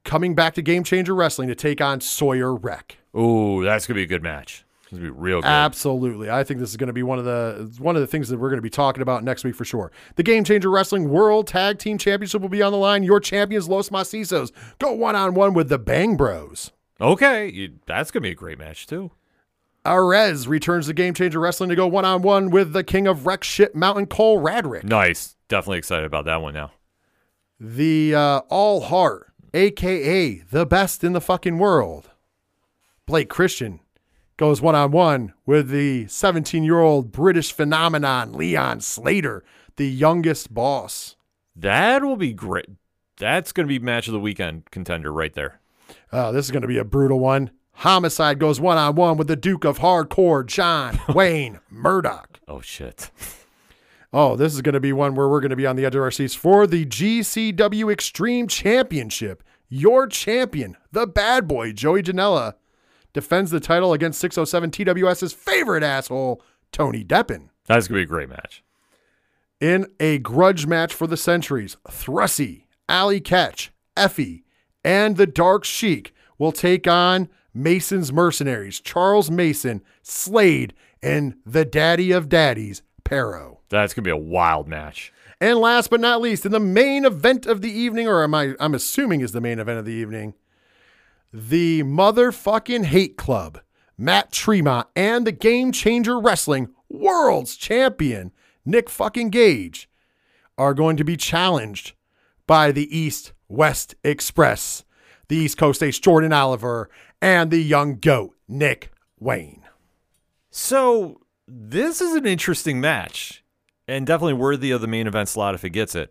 A: coming back to Game Changer Wrestling to take on Sawyer Wreck.
B: Ooh, that's gonna be a good match. It's be real good.
A: Absolutely. I think this is going to be one of the one of the things that we're going to be talking about next week for sure. The Game Changer Wrestling World Tag Team Championship will be on the line. Your champions Los Macizos go one on one with the Bang Bros.
B: Okay, you, that's gonna be a great match too.
A: Arez returns to Game Changer Wrestling to go one on one with the King of Wreck Shit Mountain Cole Radrick.
B: Nice, definitely excited about that one now.
A: The uh, All Heart, aka the best in the fucking world, Blake Christian goes one on one with the 17 year old British phenomenon Leon Slater, the youngest boss.
B: That will be great. That's gonna be match of the weekend contender right there.
A: Oh, this is going to be a brutal one. Homicide goes one on one with the Duke of Hardcore, John Wayne Murdoch.
B: Oh shit.
A: Oh, this is going to be one where we're going to be on the edge of our seats for the GCW Extreme Championship. Your champion, the bad boy, Joey Janela, defends the title against 607 TWS's favorite asshole, Tony Deppen.
B: That's gonna be a great match.
A: In a grudge match for the centuries, Thrussie, Allie Katch, Effie, and the Dark Sheik will take on Mason's mercenaries, Charles Mason, Slade, and the daddy of daddies, Perro.
B: That's gonna be a wild match.
A: And last but not least, in the main event of the evening, or am I I'm assuming is the main event of the evening, the motherfucking hate club, Matt Tremont, and the Game Changer Wrestling World's Champion, Nick fucking Gage, are going to be challenged by the East West Express, the East Coast Ace Jordan Oliver, and the young goat, Nick Wayne.
B: So this is an interesting match, and definitely worthy of the main event slot if it gets it.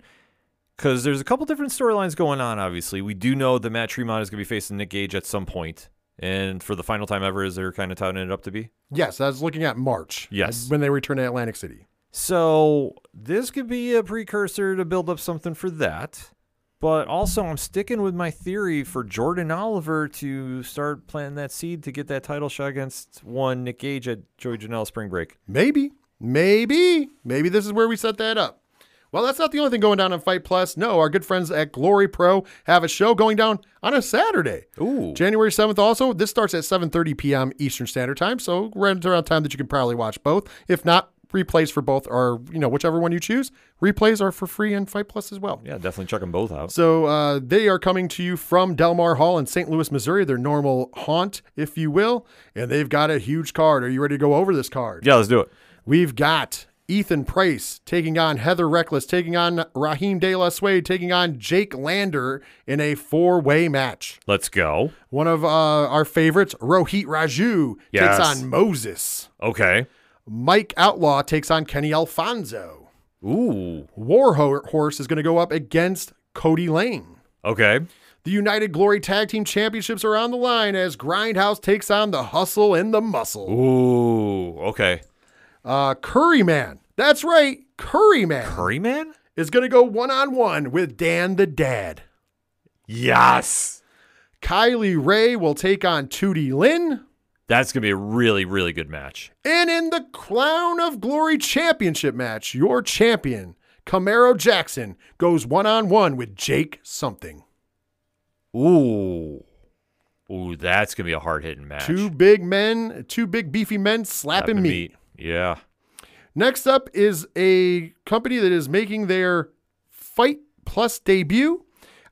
B: Because there's a couple different storylines going on. Obviously, we do know that Matt Tremont is going to be facing Nick Gage at some point, and for the final time ever, is they're kind of touting it up to be.
A: Yes, I was looking at March.
B: Yes.
A: When they return to Atlantic City.
B: So this could be a precursor to build up something for that. But also, I'm sticking with my theory for Jordan Oliver to start planting that seed to get that title shot against one Nick Gage at Joey Janela Spring Break.
A: Maybe, maybe, maybe this is where we set that up. Well, that's not the only thing going down on Fight Plus. No, our good friends at Glory Pro have a show going down on a Saturday.
B: Ooh.
A: January 7th also. This starts at 7:30 p.m. Eastern Standard Time, so right around time that you can probably watch both. If not, replays for both are, you know, whichever one you choose. Replays are for free on Fight Plus as well.
B: Yeah, definitely check them both out.
A: So uh, they are coming to you from Delmar Hall in St. Louis, Missouri, their normal haunt, if you will. And they've got a huge card. Are you ready to go over this card?
B: Yeah, let's do it.
A: We've got Ethan Price taking on Heather Reckless, taking on Raheem De La Suede, taking on Jake Lander in a four way match.
B: Let's go.
A: One of uh, our favorites, Rohit Raju,
B: Yes.
A: takes on Moses.
B: Okay.
A: Mike Outlaw takes on Kenny Alfonso.
B: Ooh.
A: War Ho- Horse is going to go up against Cody Lane.
B: Okay.
A: The United Glory Tag Team Championships are on the line as Grindhouse takes on the Hustle and the Muscle.
B: Ooh. Okay.
A: Uh, Curry Man, that's right, Curry Man
B: Curry Man?
A: is going to go one on one with Dan the Dad.
B: Yes.
A: Kylie Rae will take on Tootie Lynn.
B: That's going to be a really, really good match.
A: And in the Crown of Glory Championship match, your champion, Camaro Jackson, goes one on one with Jake Something.
B: Ooh. Ooh, that's going to be a hard hitting match.
A: Two big men, two big beefy men slapping
B: Slapping
A: meat.
B: Yeah.
A: Next up is a company that is making their Fight Plus debut.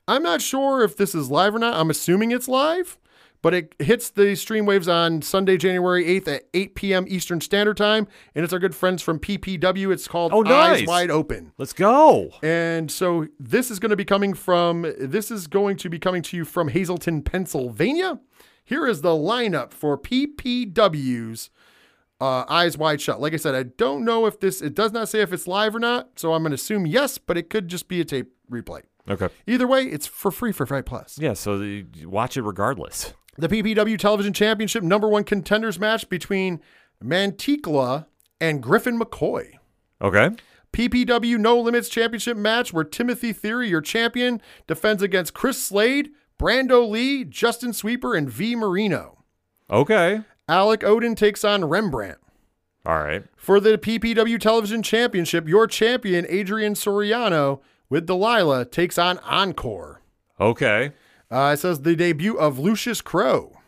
A: I'm not sure if this is live or not. I'm assuming it's live, but it hits the stream waves on Sunday, January 8th at 8 p.m. Eastern Standard Time. And it's our good friends from PPW. It's called
B: Oh,
A: Eyes
B: nice.
A: Wide Open.
B: Let's go.
A: And so this is going to be coming from this is going to be coming to you from Hazleton, Pennsylvania. Here is the lineup for PPW's uh, Eyes Wide Shut. Like I said, I don't know if this it does not say if it's live or not, so I'm going to assume yes, but it could just be a tape replay.
B: Okay.
A: Either way, it's for free for Fight Plus.
B: Yeah, so the, watch it regardless.
A: The PPW Television Championship number one contenders match between Mantikla and Griffin McCoy.
B: Okay.
A: PPW No Limits Championship match where Timothy Theory, your champion, defends against Chris Slade, Brando Lee, Justin Sweeper, and V Marino.
B: Okay.
A: Alec Odin takes on Rembrandt.
B: All right.
A: For the PPW Television Championship, your champion, Adrian Soriano, with Delilah, takes on Encore.
B: Okay.
A: Uh, it says the debut of Lucius Crow.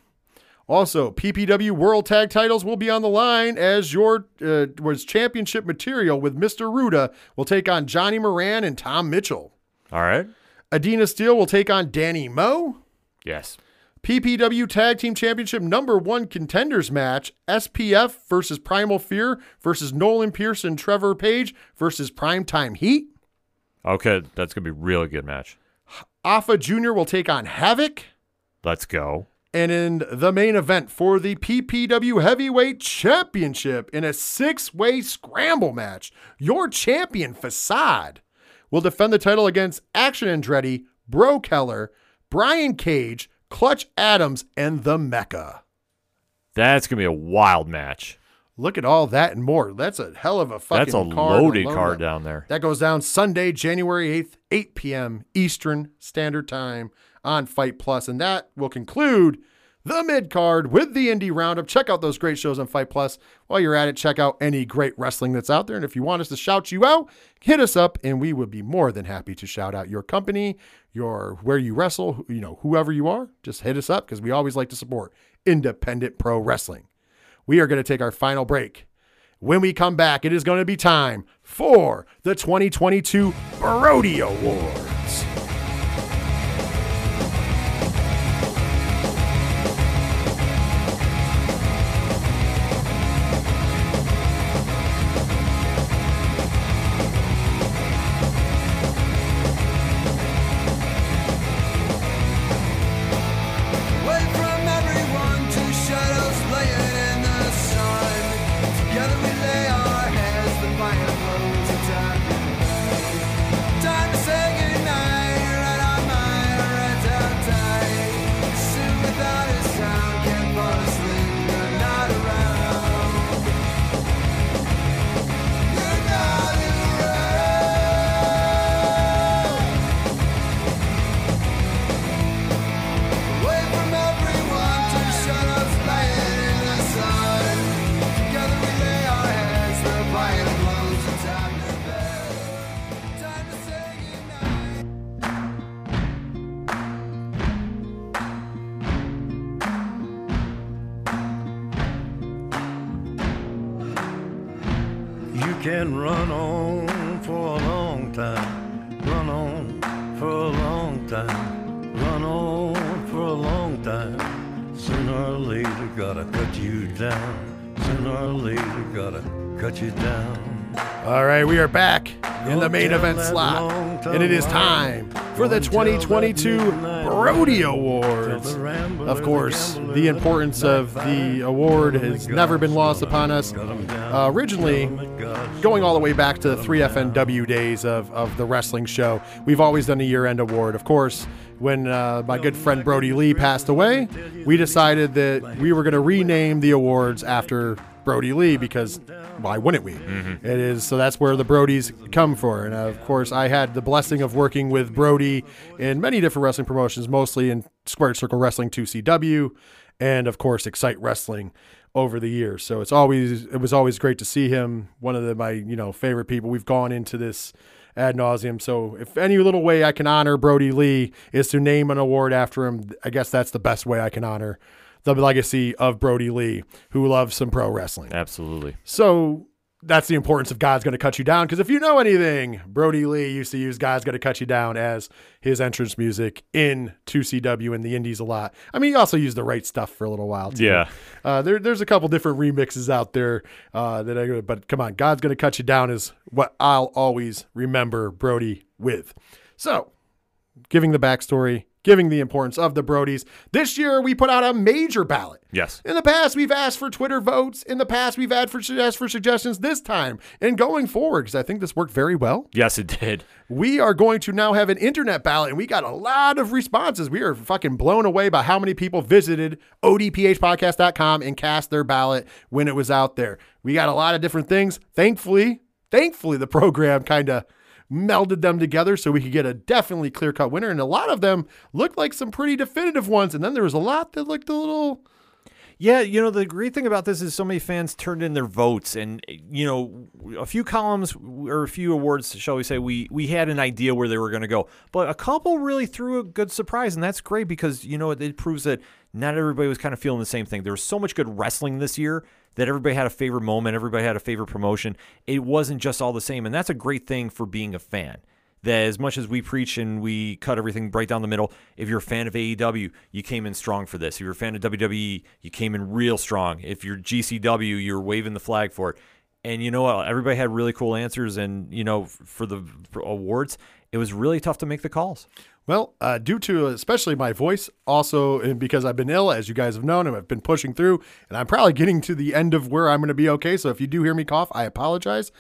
A: Also, PPW World Tag Titles will be on the line as your uh, was championship material with Mr. Ruda will take on Johnny Moran and Tom Mitchell.
B: All right.
A: Adina Steele will take on Danny Moe.
B: Yes.
A: PPW Tag Team Championship number one contenders match SPF versus Primal Fear versus Nolan Pierce and Trevor Page versus Primetime Heat.
B: Okay. That's going to be a really good match.
A: Alpha Jr. will take on Havoc.
B: Let's go.
A: And in the main event for the PPW Heavyweight Championship in a six way scramble match, your champion Facade will defend the title against Action Andretti, Bro Keller, Brian Cage, Clutch Adams, and the Mecca.
B: That's going to be a wild match.
A: Look at all that and more. That's a hell of a fucking
B: That's a
A: card
B: loaded
A: alone.
B: card down there.
A: That goes down Sunday, January 8th, 8 p.m. Eastern Standard Time on Fight Plus, And that will conclude the mid card with the indie roundup. Check out those great shows on Fight Plus. While you're at it, check out any great wrestling that's out there. And if you want us to shout you out, hit us up and we would be more than happy to shout out your company, your where you wrestle, you know, whoever you are. Just hit us up because we always like to support independent pro wrestling. We are going to take our final break. When we come back, it is going to be time for the 2022 Brody Awards.
E: Can run on for a long time, run on for a long time, run on for a long time. Sooner or later, gotta cut you down. Sooner or later, gotta cut you down.
A: All right, we are back in the main event slot, and it is time for the
E: Go tell that
A: 2022 Brody. Awards.
E: Tell the rambler,
A: Of course, the importance of the award has never been lost upon us.
E: Cut 'em down.
A: Uh, originally,
E: Cut 'em at God's
A: going all the way back to the 3FNW days of, of the wrestling show. We've always done a year end award. Of course, when uh, my good friend Brodie Lee passed away, we decided that we were going to rename the awards after Brodie Lee because why wouldn't we? Mm-hmm. It is so that's where the Brodies come for. And of course, I had the blessing of working with Brody in many different wrestling promotions, mostly in Squared Circle Wrestling 2CW and of course Excite Wrestling over the years. So it's always it was always great to see him. One of the, my you know favorite people. We've gone into this ad nauseum. So if any little way I can honor Brodie Lee is to name an award after him, I guess that's the best way I can honor the legacy of Brodie Lee, who loves some pro wrestling.
B: Absolutely.
A: So that's the importance of God's going to cut you down. Because if you know anything, Brodie Lee used to use God's going to cut you down as his entrance music in 2CW and the Indies a lot. I mean, he also used the right stuff for a little while. Too.
B: Yeah.
A: Uh, there, there's a couple different remixes out there uh, that I, but come on, God's going to cut you down is what I'll always remember Brody with. So, giving the backstory, giving the importance of the Brodies. This year, we put out a major ballot.
B: Yes.
A: In the past, we've asked for Twitter votes. In the past, we've asked for, asked for suggestions. This time, and going forward, because I think this worked very well,
B: Yes, it did.
A: we are going to now have an internet ballot, and we got a lot of responses. We are fucking blown away by how many people visited odphpodcast.com and cast their ballot when it was out there. We got a lot of different things. Thankfully, thankfully, the program kind of melded them together so we could get a definitely clear cut winner. And a lot of them looked like some pretty definitive ones. And then there was a lot that looked a little.
B: Yeah, you know, the great thing about this is so many fans turned in their votes and you know, a few columns or a few awards, shall we say, we we had an idea where they were going to go. But a couple really threw a good surprise and that's great because you know, it, it proves that not everybody was kind of feeling the same thing. There was so much good wrestling this year that everybody had a favorite moment, everybody had a favorite promotion. It wasn't just all the same and that's a great thing for being a fan that as much as we preach and we cut everything right down the middle, if you're a fan of AEW, you came in strong for this. If you're a fan of WWE, you came in real strong. If you're GCW, you're waving the flag for it. And you know what? Everybody had really cool answers. And, you know, for the awards, it was really tough to make the calls.
A: Well, uh, due to especially my voice, also and because I've been ill, as you guys have known, and I've been pushing through, and I'm probably getting to the end of where I'm going to be okay. So if you do hear me cough, I apologize.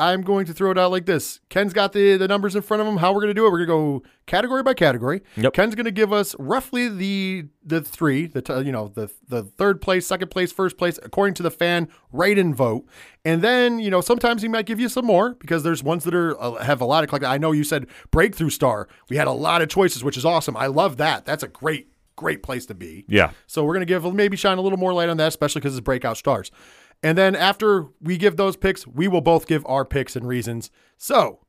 A: I'm going to throw it out like this. Ken's got the, the numbers in front of him. How we're going to do it? We're going to go category by category.
B: Yep.
A: Ken's going to give us roughly the the three, the t- you know the the third place, second place, first place, according to the fan rate vote. And then you know sometimes he might give you some more because there's ones that are uh, have a lot of. Like I know you said breakthrough star. We had a lot of choices, which is awesome. I love that. That's a great great place to be.
B: Yeah.
A: So we're going to give maybe shine a little more light on that, especially because it's breakout stars. And then after we give those picks, we will both give our picks and reasons. So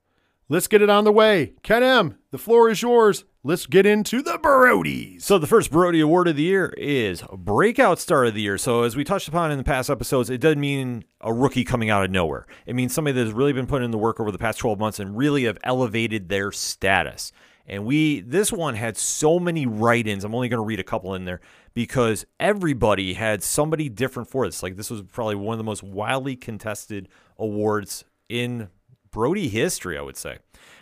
A: let's get it on the way. Ken M, the floor is yours. Let's get into the Brodies.
B: So the first Brody Award of the year is Breakout Star of the Year. So as we touched upon in the past episodes, it doesn't mean a rookie coming out of nowhere. It means somebody that has really been putting in the work over the past 12 months and really have elevated their status. And we this one had so many write-ins. I'm only going to read a couple in there because everybody had somebody different for this. Like this was probably one of the most wildly contested awards in Brody history, I would say.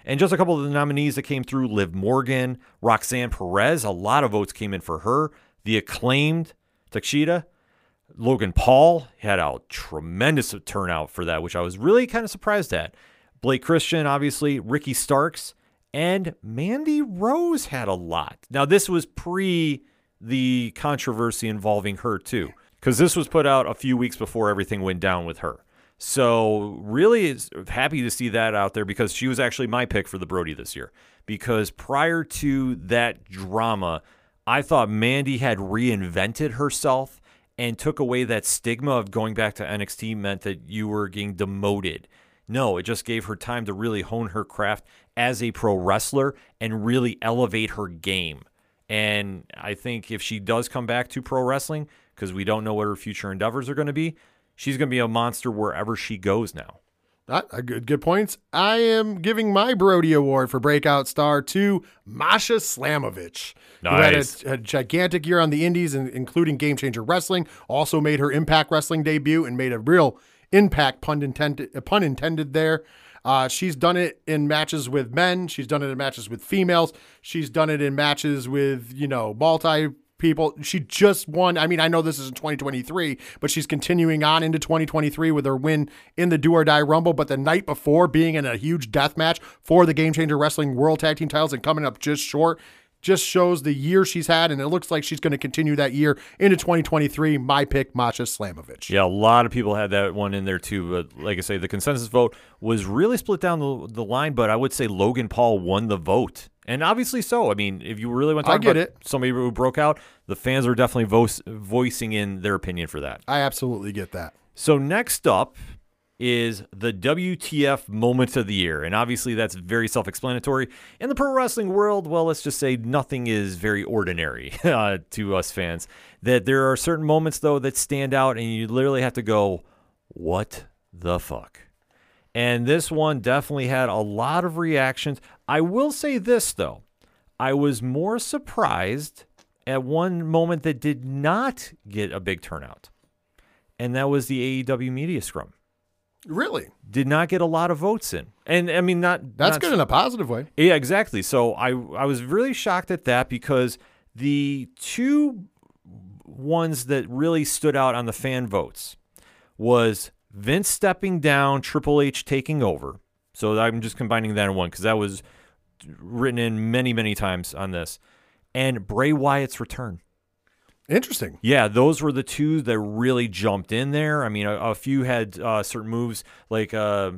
B: And just a couple of the nominees that came through Liv Morgan, Roxanne Perez, a lot of votes came in for her. The acclaimed Takeshita, Logan Paul had a tremendous turnout for that, which I was really kind of surprised at. Blake Christian, obviously, Ricky Starks, and Mandy Rose had a lot. Now, this was pre the controversy involving her, too, because this was put out a few weeks before everything went down with her. So, really happy to see that out there because she was actually my pick for the Brody this year. Because prior to that drama, I thought Mandy had reinvented herself and took away that stigma of going back to NXT meant that you were getting demoted. No, it just gave her time to really hone her craft as a pro wrestler and really elevate her game. And I think if she does come back to pro wrestling, because we don't know what her future endeavors are going to be, she's going to be a monster wherever she goes now.
A: A uh, good, good points. I am giving my Brody Award for Breakout Star to Masha Slamovich, who had a, a gigantic year on the Indies, and including Game Changer Wrestling. Also made her Impact Wrestling debut and made a real impact, pun intended, uh, pun intended there. Uh, she's done it in matches with men. She's done it in matches with females. She's done it in matches with you know multi people. She just won. I mean, I know this is in 2023, but she's continuing on into 2023 with her win in the Do or Die Rumble. But the night before, being in a huge death match for the Game Changer Wrestling World Tag Team titles and coming up just short. Just shows the year she's had, and it looks like she's going to continue that year into 2023. My pick, Masha Slamovich.
B: Yeah, a lot of people had that one in there too. But like I say, the consensus vote was really split down the, the line. But I would say Logan Paul won the vote, and obviously so. I mean, if you really want to
A: I
B: talk
A: get
B: about
A: it.
B: somebody who broke out, the fans are definitely vo- voicing in their opinion for that.
A: I absolutely get that.
B: So next up is the WTF moment of the year. And obviously that's very self-explanatory. In the pro wrestling world, well, let's just say nothing is very ordinary uh, to us fans. That there are certain moments though that stand out and you literally have to go, "What the fuck?" And this one definitely had a lot of reactions. I will say this though. I was more surprised at one moment that did not get a big turnout and that was the AEW media scrum.
A: Really,
B: Did not get a lot of votes in, and I mean not
A: that's
B: not-
A: good in a positive way.
B: Yeah, exactly. So I I was really shocked at that because the two ones that really stood out on the fan votes was Vince stepping down, Triple H taking over. So I'm just combining that in one because that was written in many many times on this, and Bray Wyatt's return.
A: Interesting.
B: Yeah, those were the two that really jumped in there. I mean, a, a few had uh, certain moves like uh,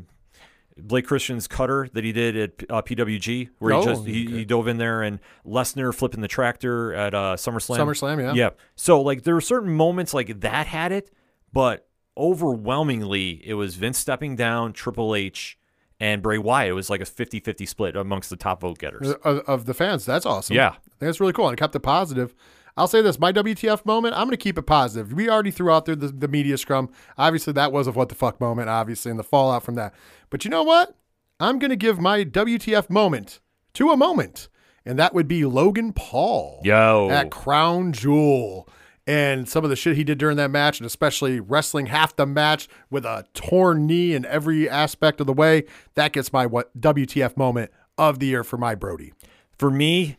B: Blake Christian's cutter that he did at uh, PWG, where
A: Oh,
B: he just he,
A: okay.
B: he dove in there, and Lesnar flipping the tractor at uh, SummerSlam.
A: SummerSlam, yeah.
B: Yeah. So like there were certain moments like that had it, but overwhelmingly it was Vince stepping down, Triple H, and Bray Wyatt. It was like a 50-50 split amongst the top vote getters.
A: of, of the fans. That's awesome.
B: Yeah.
A: I think that's really cool. And it kept it positive. I'll say this: my WTF moment. I'm going to keep it positive. We already threw out there the, the media scrum. Obviously, that was a what the fuck moment. Obviously, and the fallout from that. But you know what? I'm going to give my WTF moment to a moment, and that would be Logan Paul.
B: Yo.
A: at Crown Jewel. And some of the shit he did during that match, and especially wrestling half the match with a torn knee in every aspect of the way, that gets my what WTF moment of the year for my Brody.
B: For me,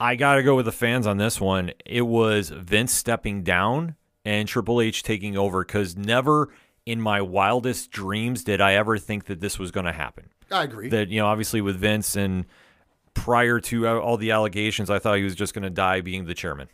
B: I got to go with the fans on this one. It was Vince stepping down and Triple H taking over because never in my wildest dreams did I ever think that this was going to happen.
A: I agree.
B: That you know, obviously with Vince and prior to all the allegations, I thought he was just going to die being the chairman.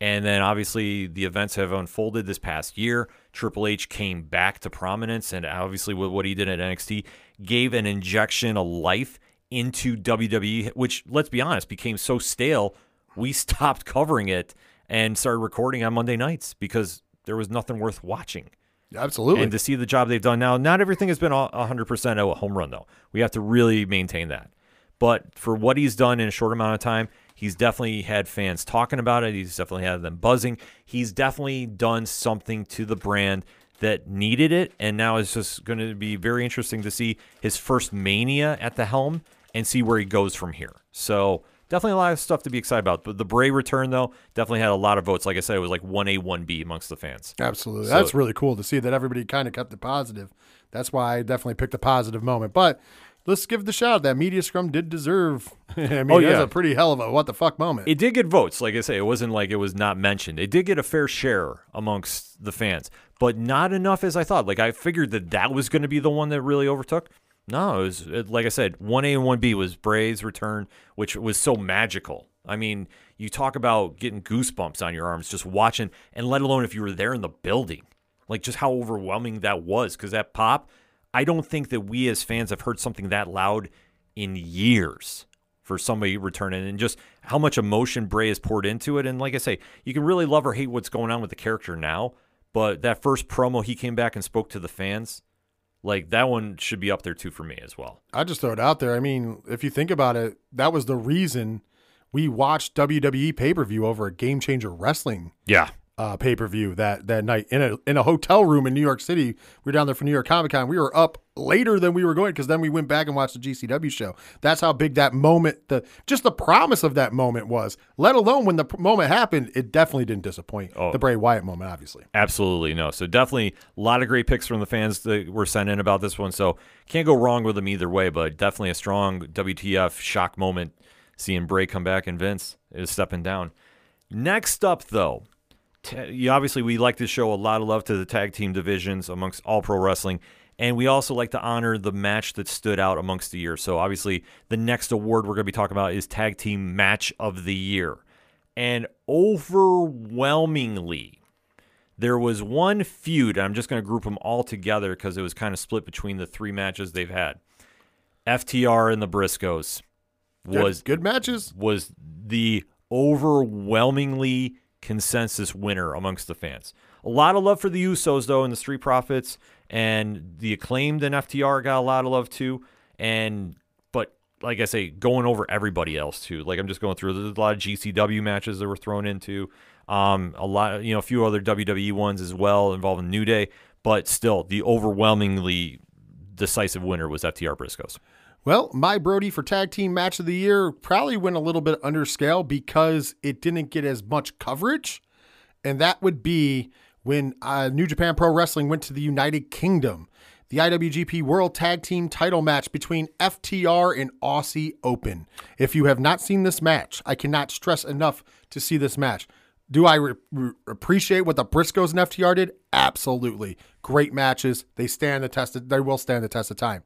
B: And then obviously the events have unfolded this past year. Triple H came back to prominence, and obviously with what he did at NXT, gave an injection of life into WWE, which let's be honest, became so stale, we stopped covering it and started recording on Monday nights because there was nothing worth watching.
A: Absolutely.
B: And to see the job they've done now, not everything has been a 100% a home run, though. We have to really maintain that. But for what he's done in a short amount of time, he's definitely had fans talking about it. He's definitely had them buzzing. He's definitely done something to the brand that needed it. And now it's just going to be very interesting to see his first mania at the helm and see where he goes from here. So definitely a lot of stuff to be excited about. But the Bray return, though, definitely had a lot of votes. Like I said, it was like 1A, 1B amongst the fans.
A: Absolutely.
B: So-
A: That's really cool to see that everybody kind of kept it positive. That's why I definitely picked a positive moment. But let's give the shout. That media scrum did deserve. I mean,
B: Oh,
A: that's a pretty hell of a what the fuck moment.
B: It did get votes. Like I say, it wasn't like it was not mentioned. It did get a fair share amongst the fans, but not enough as I thought. Like I figured that that was going to be the one that really overtook. No, it was like I said, one A and one B was Bray's return, which was so magical. I mean, you talk about getting goosebumps on your arms just watching, and let alone if you were there in the building, like just how overwhelming that was. Because that pop, I don't think that we as fans have heard something that loud in years for somebody returning and just how much emotion Bray has poured into it. And like I say, you can really love or hate what's going on with the character now, but that first promo he came back and spoke to the fans, like that one should be up there too for me as well.
A: I just throw it out there. I mean, if you think about it, that was the reason we watched WWE pay per view over a Game Changer Wrestling
B: Yeah.
A: Uh, pay per view that that night in a in a hotel room in New York City. We were down there for New York Comic Con. We were up later than we were going because then we went back and watched the GCW show. That's how big that moment, the just the promise of that moment was. Let alone when the moment happened, it definitely didn't disappoint.
B: Oh.
A: The Bray Wyatt moment, obviously.
B: Absolutely no. So definitely a lot of great picks from the fans that were sent in about this one. So can't go wrong with them either way. But definitely a strong WTF shock moment seeing Bray come back and Vince is stepping down. Next up, though, you- obviously we like to show a lot of love to the tag team divisions amongst all pro wrestling. And we also like to honor the match that stood out amongst the year. So obviously, the next award we're going to be talking about is Tag Team Match of the Year. And overwhelmingly, there was one feud. and I'm just going to group them all together because it was kind of split between the three matches they've had. FTR and the Briscoes
A: Good-
B: was
A: good matches.
B: was the overwhelmingly consensus winner amongst the fans. A lot of love for the Usos though, and the Street Profits, and the acclaimed and FTR got a lot of love too. And but like I say, going over everybody else too. Like I'm just going through. There's a lot of GCW matches that were thrown into. Um, a lot, you know, a few other WWE ones as well involving New Day. But still, the overwhelmingly decisive winner was FTR Briscoes.
A: Well, my Brody for tag team match of the year probably went a little bit under scale because it didn't get as much coverage. And that would be when uh, New Japan Pro Wrestling went to the United Kingdom. The IWGP World Tag Team title match between FTR and Aussie Open. If you have not seen this match, I cannot stress enough to see this match. Do I re- re- appreciate what the Briscoes and FTR did? Absolutely. Great matches. They stand the test. Of, they will stand the test of time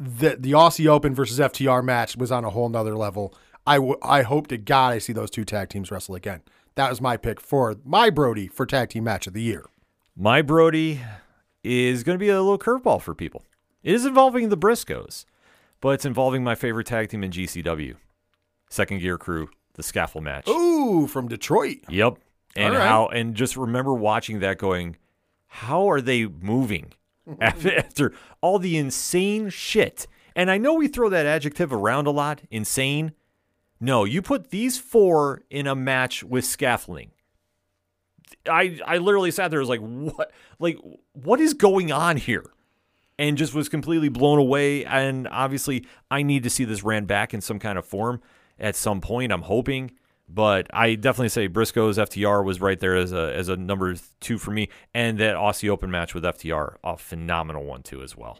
A: the the Aussie Open versus FTR match was on a whole nother level. I, w- I hope to God I see those two tag teams wrestle again. That was my pick for my Brody for tag team match of the year.
B: My Brody is going to be a little curveball for people. It is involving the Briscoes, but it's involving my favorite tag team in GCW, Second Gear Crew, the Scaffold match.
A: Ooh, from Detroit.
B: Yep. And
A: right.
B: how and just remember watching that going, how are they moving after, after all the insane shit? And I know we throw that adjective around a lot, insane. No, you put these four in a match with scaffolding. I I literally sat there was like what like what is going on here? And just was completely blown away and obviously I need to see this ran back in some kind of form at some point I'm hoping but I definitely say Briscoe's FTR was right there as a as a number 2 for me and that Aussie Open match with FTR a phenomenal one too as well.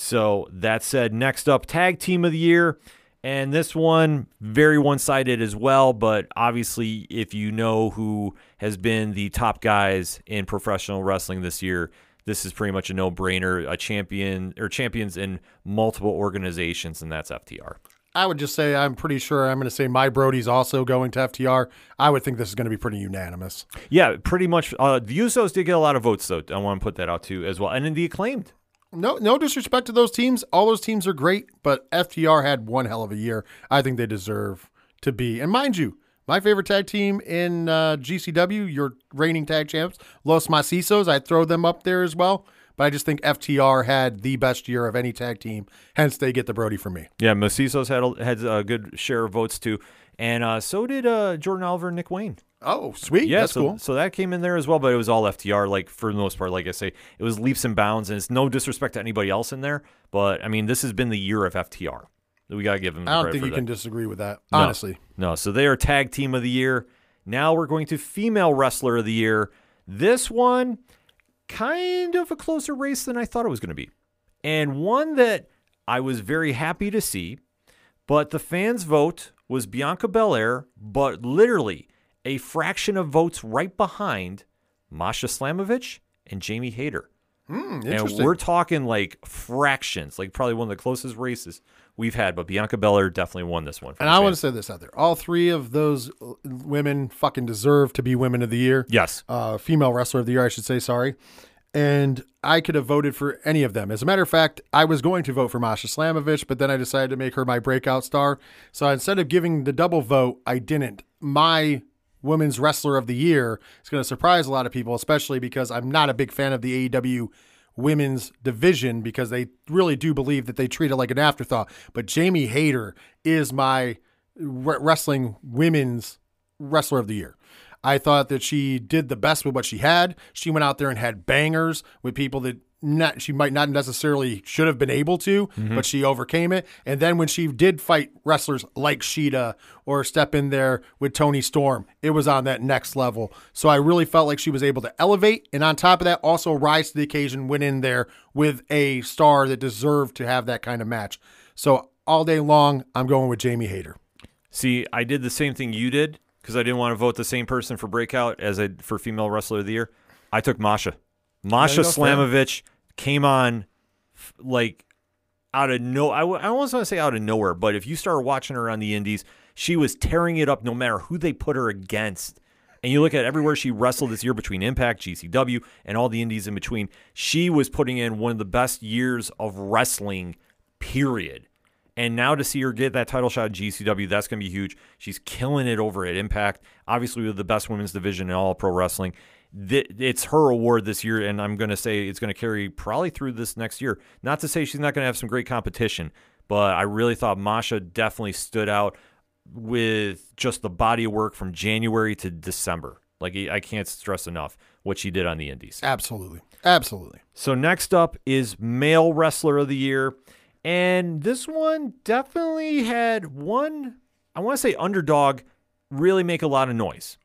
B: So that said, next up, tag team of the year. And this one, very one sided as well. But obviously, if you know who has been the top guys in professional wrestling this year, this is pretty much a no brainer. A champion or champions in multiple organizations, and that's FTR.
A: I would just say I'm pretty sure I'm going to say my Brody's also going to FTR. I would think this is going to be pretty unanimous.
B: Yeah, pretty much. Uh, the Usos did get a lot of votes, though. I want to put that out too as well. And then the acclaimed.
A: No, no disrespect to those teams. All those teams are great, but FTR had one hell of a year. I think they deserve to be. And mind you, my favorite tag team in uh, GCW, your reigning tag champs, Los Macizos, I'd throw them up there as well. But I just think FTR had the best year of any tag team. Hence, they get the Brody for me.
B: Yeah, Macizos had a, had a good share of votes too, and uh, so did uh, Jordan Oliver and Nick Wayne.
A: Oh, sweet.
B: Yeah,
A: That's
B: so,
A: cool.
B: so that came in there as well, but it was all FTR. Like for the most part, like I say, it was leaps and bounds, and it's no disrespect to anybody else in there, but I mean, this has been the year of FTR. We gotta give them.
A: I don't think you
B: that.
A: can disagree with that,
B: No.
A: honestly.
B: No, so they are tag team of the year. Now we're going to female wrestler of the year. This one, kind of a closer race than I thought it was going to be, and one that I was very happy to see. But the fans' vote was Bianca Belair, but literally a fraction of votes right behind Masha Slamovich and Jamie Hayter.
A: Hmm,
B: And we're talking like fractions, like probably one of the closest races we've had. But Bianca Belair definitely won this one.
A: and I want to say this out there. All three of those uh, women fucking deserve to be women of the year.
B: yes,
A: uh, female wrestler of the year, I should say. Sorry. And I could have voted for any of them. As a matter of fact, I was going to vote for Masha Slamovich, but then I decided to make her my breakout star. So instead of giving the double vote, I didn't. My women's wrestler of the year is going to surprise a lot of people, especially because I'm not a big fan of the AEW women's division because they really do believe that they treat it like an afterthought. But Jamie Hayter is my re- wrestling women's wrestler of the year. I thought that she did the best with what she had. She went out there and had bangers with people that not she might not necessarily should have been able to, mm-hmm. but she overcame it. And then when she did fight wrestlers like Shida or step in there with Toni Storm, it was on that next level. So I really felt like she was able to elevate and on top of that also rise to the occasion, went in there with a star that deserved to have that kind of match. So all day long, I'm going with Jamie Hayter.
B: See, I did the same thing you did because I didn't want to vote the same person for breakout as I for female wrestler of the year. I took Masha. Masha
A: you go, Stan.
B: Slamovich came on f- like out of no. I, w- I almost want to say out of nowhere, but if you started watching her on the Indies, she was tearing it up no matter who they put her against. And you look at everywhere she wrestled this year between Impact, GCW, and all the indies in between, she was putting in one of the best years of wrestling, period. And now to see her get that title shot at GCW, that's going to be huge. She's killing it over at Impact. Obviously, with the best women's division in all of pro wrestling. Th- It's her award this year, and I'm going to say it's going to carry probably through this next year. Not to say she's not going to have some great competition, but I really thought Masha definitely stood out with just the body of work from January to December. Like, I can't stress enough what she did on the indies.
A: Absolutely. Absolutely.
B: So next up is male wrestler of the year, and this one definitely had one. I want to say underdog really make a lot of noise,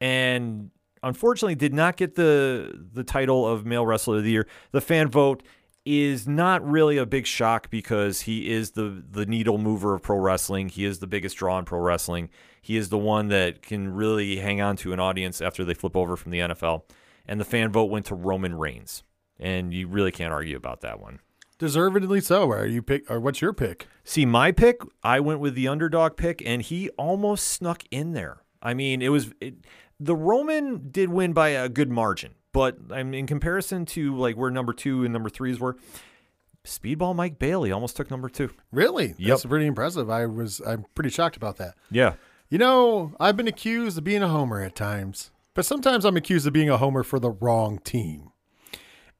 B: and unfortunately did not get the the title of male wrestler of the year. The fan vote is not really a big shock because he is the the needle mover of pro wrestling. He is the biggest draw in pro wrestling. He is the one that can really hang on to an audience after they flip over from the NFL. And the fan vote went to Roman Reigns. And you really can't argue about that one.
A: Deservedly so. Are you pick or what's your pick?
B: See, my pick, I went with the underdog pick, and he almost snuck in there. I mean, it was it, the Roman did win by a good margin, but I mean, in comparison to like where number two and number threes were, Speedball Mike Bailey almost took number two.
A: Really?
B: Yep.
A: That's pretty impressive. I was I'm pretty shocked about that.
B: Yeah,
A: You know, I've been accused of being a homer at times, but sometimes I'm accused of being a homer for the wrong team.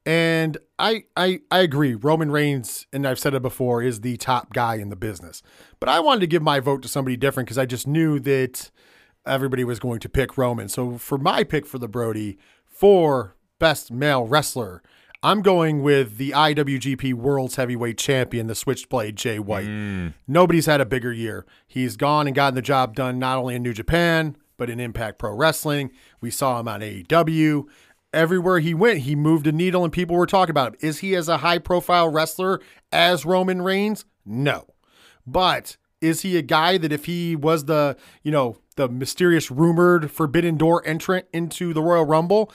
A: And I, I I agree. Roman Reigns, and I've said it before, is the top guy in the business. But I wanted to give my vote to somebody different because I just knew that everybody was going to pick Roman. So for my pick for the Brody for best male wrestler, I'm going with the IWGP World's Heavyweight Champion, the Switchblade Jay White. Mm. Nobody's had a bigger year. He's gone and gotten the job done not only in New Japan, but in Impact Pro Wrestling. We saw him on AEW. Everywhere he went, he moved a needle and people were talking about him. Is he as a high profile wrestler as Roman Reigns? No. But Is he a guy that if he was the, you know, the mysterious rumored forbidden door entrant into the Royal Rumble,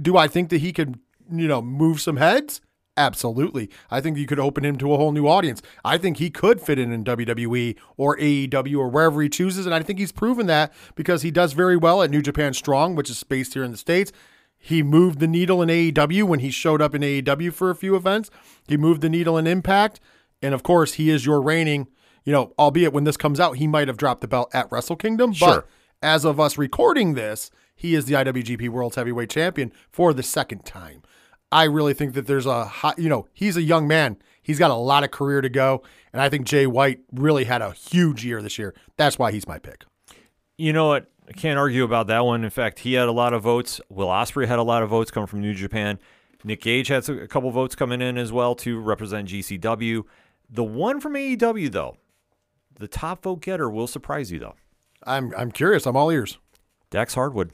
A: do I think that he could, you know, move some heads? Absolutely. I think you could open him to a whole new audience. I think he could fit in in WWE or AEW or wherever he chooses. And I think he's proven that because he does very well at New Japan Strong, which is based here in the States. He moved the needle in AEW when he showed up in AEW for a few events. He moved the needle in Impact. And of course, he is your reigning, you know, albeit when this comes out, he might have dropped the belt at Wrestle Kingdom.
B: Sure.
A: But as of us recording this, he is the IWGP World Heavyweight Champion for the second time. I really think that there's a hot, you know, he's a young man. He's got a lot of career to go. And I think Jay White really had a huge year this year. That's why he's my pick.
B: You know what? I can't argue about that one. In fact, he had a lot of votes. Will Ospreay had a lot of votes coming from New Japan. Nick Gage had a couple votes coming in as well to represent GCW. The one from AEW, though, the top vote getter will surprise you, though.
A: I'm I'm curious. I'm all ears.
B: Dax Harwood.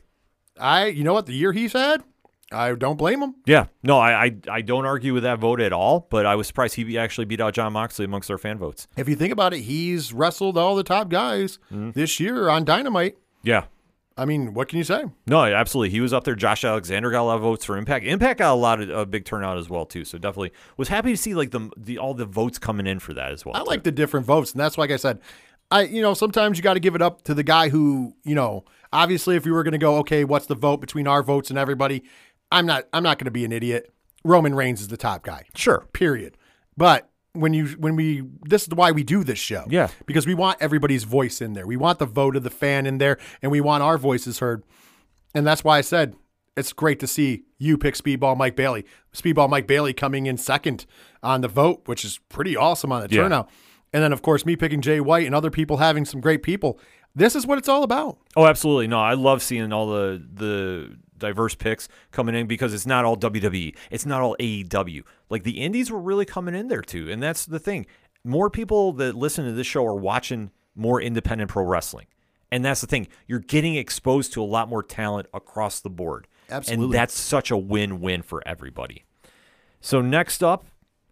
A: I you know what the year he's had, I don't blame him.
B: Yeah, no, I, I I don't argue with that vote at all. But I was surprised he actually beat out Jon Moxley amongst our fan votes.
A: If you think about it, he's wrestled all the top guys mm-hmm. this year on Dynamite.
B: Yeah,
A: I mean, what can you say?
B: no, absolutely, he was up there. Josh Alexander got a lot of votes for Impact. Impact got a lot of a big turnout as well too. So definitely was happy to see like the the all the votes coming in for that as well.
A: I
B: too.
A: like the different votes, and that's like I said, I you know sometimes you got to give it up to the guy who you know. Obviously, if we were going to go, okay, what's the vote between our votes and everybody? I'm not. I'm not going to be an idiot. Roman Reigns is the top guy.
B: sure.
A: Period. But when you when we this is why we do this show.
B: Yeah.
A: Because we want everybody's voice in there. We want the vote of the fan in there, and we want our voices heard. And that's why I said it's great to see you pick Speedball Mike Bailey. Speedball Mike Bailey coming in second on the vote, which is pretty awesome on the
B: Yeah.
A: turnout. And then of course me picking Jay White and other people having some great people. This is what it's all about.
B: Oh, absolutely. No, I love seeing all the the diverse picks coming in because it's not all WWE. It's not all AEW. Like the indies were really coming in there too. And that's the thing. More people that listen to this show are watching more independent pro wrestling. And that's the thing. You're getting exposed to a lot more talent across the board.
A: Absolutely.
B: And that's such a win-win for everybody. So next up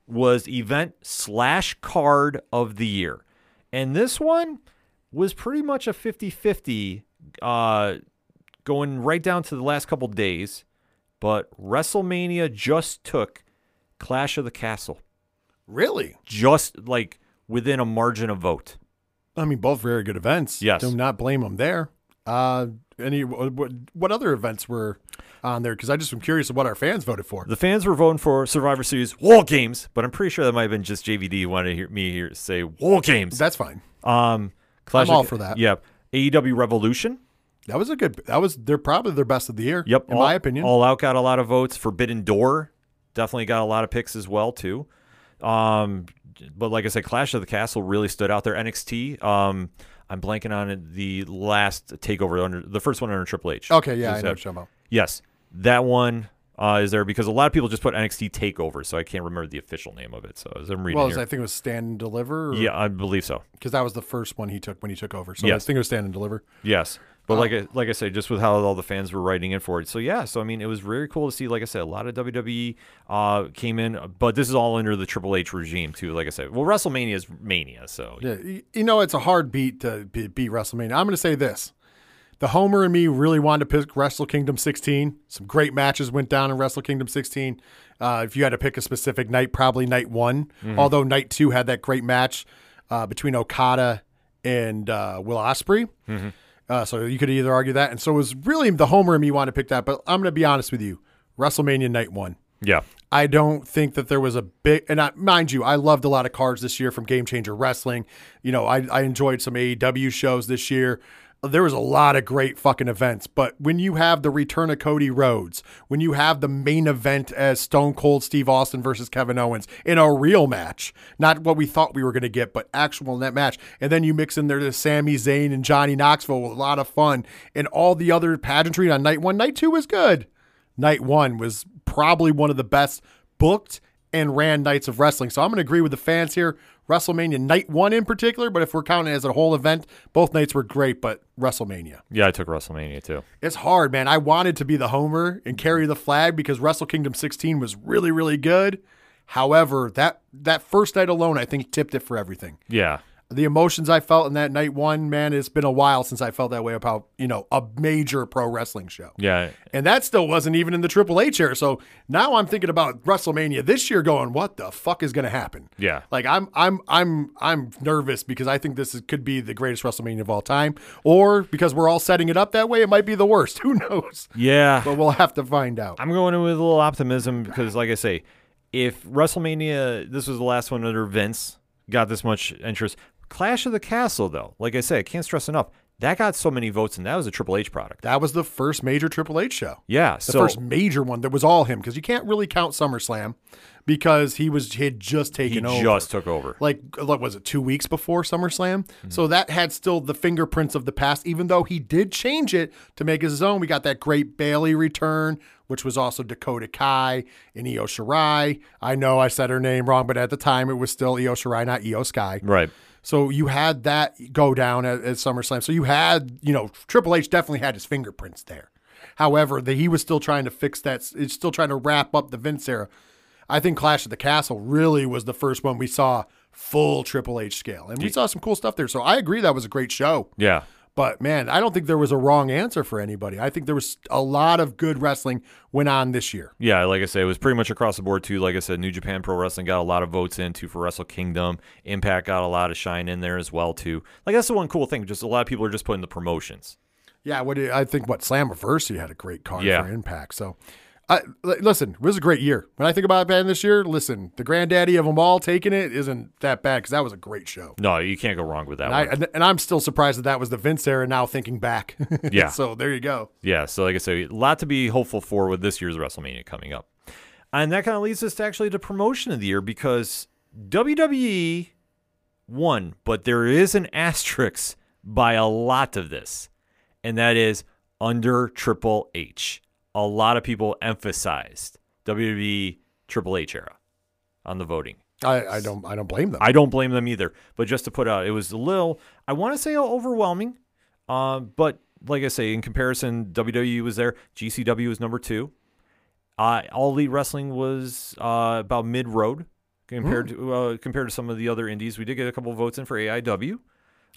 B: was event slash card of the year. And this one was pretty much a 50-50 uh, going right down to the last couple days. But WrestleMania just took Clash of the Castle.
A: Really?
B: Just like within a margin of vote.
A: I mean, both very good events.
B: Yes.
A: Do not blame them there. Uh, any what, what other events were on there? Because I just am curious of what our fans voted for.
B: The fans were voting for Survivor Series War Games, but I'm pretty sure that might have been just JVD who wanted to hear me hear say War Games.
A: That's fine.
B: Um, Clash
A: I'm all
B: of-
A: for that.
B: Yeah. AEW Revolution.
A: That was a good. That was they're probably their best of the year.
B: Yep.
A: in
B: all,
A: my opinion.
B: All Out got a lot of votes. Forbidden Door definitely got a lot of picks as well too. Um, but like I said, Clash of the Castle really stood out there. NXT. Um, I'm blanking on it. The last takeover under the first one under Triple H.
A: okay, yeah, I know
B: that-
A: what you're talking about.
B: Yes, that one uh, is there because a lot of people just put NXT Takeover, so I can't remember the official name of it. So as I'm reading
A: Well,
B: here,
A: I think it was Stand and Deliver.
B: yeah, I believe so.
A: because that was the first one he took when he took over. So
B: Yes.
A: I think it was Stand and Deliver.
B: Yes. But
A: Oh.
B: like I, like I said, just with how all the fans were writing in for it, so yeah, so I mean, it was very cool to see. Like I said, a lot of WWE uh, came in, but this is all under the Triple H regime too. Like I said, well, WrestleMania is mania, so
A: Yeah, you know it's a hard beat to be- beat WrestleMania. I'm going to say this: the Homer and me really wanted to pick Wrestle Kingdom 16. Some great matches went down in Wrestle Kingdom 16. Uh, if you had to pick a specific night, probably night one. Although night two had that great match uh, between Okada and uh, Will Ospreay. Uh, so you could either argue that, and so it was really the Homer and me wanted to pick that. But I'm going to be honest with you: WrestleMania night one.
B: yeah,
A: I don't think that there was a big, and I, mind you, I loved a lot of cards this year from Game Changer Wrestling. You know, I, I enjoyed some AEW shows this year. There was a lot of great fucking events, but when you have the return of Cody Rhodes, when you have the main event as Stone Cold Steve Austin versus Kevin Owens in a real match, not what we thought we were going to get, but actual net match, and then you mix in there the Sami Zayn and Johnny Knoxville, a lot of fun, and all the other pageantry on night one. Night two was good night one was probably one of the best booked and ran nights of wrestling. So I'm going to agree with the fans here. WrestleMania night one in particular, but if we're counting it as a whole event, both nights were great, but WrestleMania.
B: yeah. I took WrestleMania too.
A: It's hard, man. I wanted to be the homer and carry the flag because Wrestle Kingdom 16 was really, really good. However, that that first night alone, I think tipped it for everything.
B: Yeah,
A: the emotions I felt in that night one, man, it's been a while since I felt that way about, you know, a major pro wrestling show.
B: Yeah.
A: And that still wasn't even in the Triple H era. So now I'm thinking about WrestleMania this year going, what the fuck is gonna happen?
B: Yeah.
A: Like I'm I'm I'm I'm nervous because I think this is, could be the greatest WrestleMania of all time. Or because we're all setting it up that way, it might be the worst. Who knows?
B: Yeah.
A: But we'll have to find out.
B: I'm going in with a little optimism because, like I say, if WrestleMania, this was the last one under Vince, got this much interest. Clash of the Castle, though, like I say, I can't stress enough, that got so many votes, and that was a Triple H product.
A: That was the first major Triple H show.
B: Yeah.
A: The
B: so
A: first major one that was all him because you can't really count SummerSlam because he was he had just
B: he
A: over.
B: He just took over.
A: like what was it two weeks before SummerSlam?
B: Mm-hmm.
A: So that had still the fingerprints of the past, even though he did change it to make his own. We got that great Bayley return, which was also Dakota Kai and Io Shirai. I know I said her name wrong, but at the time it was still Io Shirai, not Iyo Sky.
B: Right.
A: So you had that go down at, at SummerSlam. So you had, you know, Triple H definitely had his fingerprints there. However, the, he was still trying to fix that. It's still trying to wrap up the Vince era. I think Clash of the Castle really was the first one we saw full Triple H scale, and we saw some cool stuff there. So I agree that was a great show.
B: Yeah.
A: But man, I don't think there was a wrong answer for anybody. I think there was a lot of good wrestling went on this year.
B: Yeah, like I say, it was pretty much across the board too. Like I said, New Japan Pro Wrestling got a lot of votes in too for Wrestle Kingdom. Impact got a lot of shine in there as well too. Like that's the one cool thing. Just a lot of people are just putting the promotions.
A: Yeah, what do you- I think what Slammiversary had a great card
B: Yeah.
A: for Impact. So, I, listen, it was a great year. When I think about Ben this year, listen, the granddaddy of them all taking it isn't that bad because that was a great show.
B: No, you can't go wrong with that
A: And, I,
B: one.
A: and, and I'm still surprised that that was the Vince era. Now thinking back,
B: Yeah.
A: so there you go.
B: Yeah, so like I say, a lot to be hopeful for with this year's WrestleMania coming up. And that kind of leads us to actually the promotion of the year because WWE won, but there is an asterisk by a lot of this, and that is under Triple H. A lot of people emphasized WWE Triple H era on the voting.
A: I, I don't I don't blame them.
B: I don't blame them either. But just to put out, it was a little, I want to say overwhelming. Uh, but like I say, in comparison, WWE was there. GCW was number two. Uh, All Elite Wrestling was uh, about mid road compared to uh, compared to some of the other indies. We did get a couple votes in for AIW.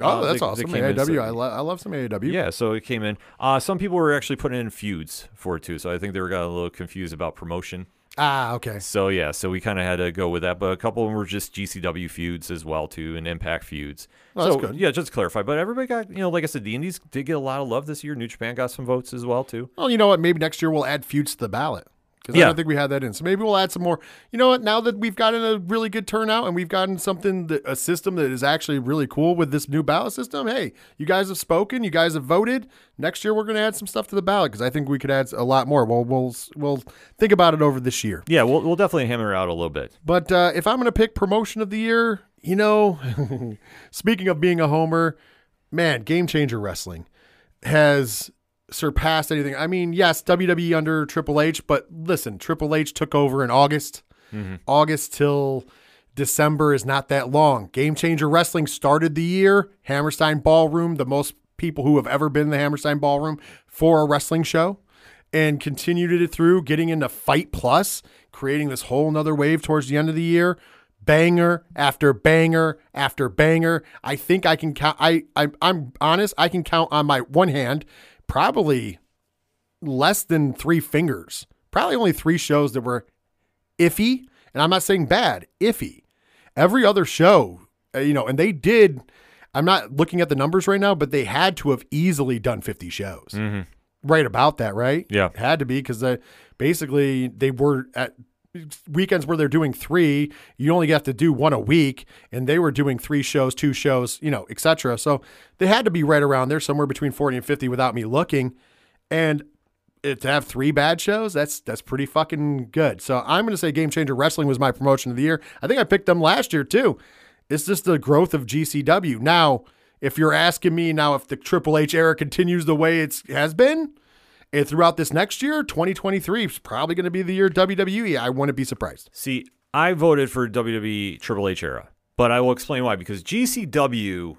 A: Oh,
B: Uh,
A: that's
B: they
A: awesome.
B: in,
A: AAW, I, lo- I love some AAW.
B: Yeah, so it came in. Uh, some people were actually putting in feuds for it too. So I think they were got a little confused about promotion.
A: Ah, okay.
B: So yeah, so we kind of had to go with that, but a couple of them were just GCW feuds as well too, and Impact feuds.
A: Oh, that's
B: so
A: good.
B: yeah, just to clarify. But everybody got you know, like I said, the Indies did get a lot of love this year. New Japan got some votes as well too.
A: Well, you know what? Maybe next year we'll add feuds to the ballot because I don't think we had that in. So maybe we'll add some more. You know what? Now that we've gotten a really good turnout and we've gotten something that a system that is actually really cool with this new ballot system. Hey, you guys have spoken. You guys have voted. Next year we're going to add some stuff to the ballot because I think we could add a lot more. Well, we'll we'll think about it over this year.
B: Yeah, we'll we'll definitely hammer out a little bit.
A: But uh, if I'm going to pick promotion of the year, you know, speaking of being a homer, man, Game Changer Wrestling has surpassed anything. I mean, yes, WWE under Triple H, but listen, Triple H took over in August. Mm-hmm. August till December is not that long. Game Changer Wrestling started the year, Hammerstein Ballroom, the most people who have ever been in the Hammerstein Ballroom for a wrestling show, and continued it through, getting into Fight Plus, creating this whole nother wave towards the end of the year. Banger after banger after banger. I think I can count. I, I I'm honest. I can count on my one hand, probably less than three fingers. Probably only three shows that were iffy, and I'm not saying bad, iffy. Every other show, uh, you know, and they did. I'm not looking at the numbers right now, but they had to have easily done 50 shows. Right about that, right?
B: Yeah.
A: had to be because uh, basically they were at weekends where they're doing three. You only have to do one a week, and they were doing three shows, two shows, you know, etc. So they had to be right around there, somewhere between 40 and 50, without me looking. And it, to have three bad shows, that's that's pretty fucking good. So I'm going to say Game Changer Wrestling was my promotion of the year. I think I picked them last year too. It's just the growth of GCW. Now, if you're asking me now if the Triple H era continues the way it has been, and throughout this next year, 2023 is probably going to be the year WWE. I wouldn't be surprised.
B: See, I voted for WWE Triple H era, but I will explain why. Because GCW,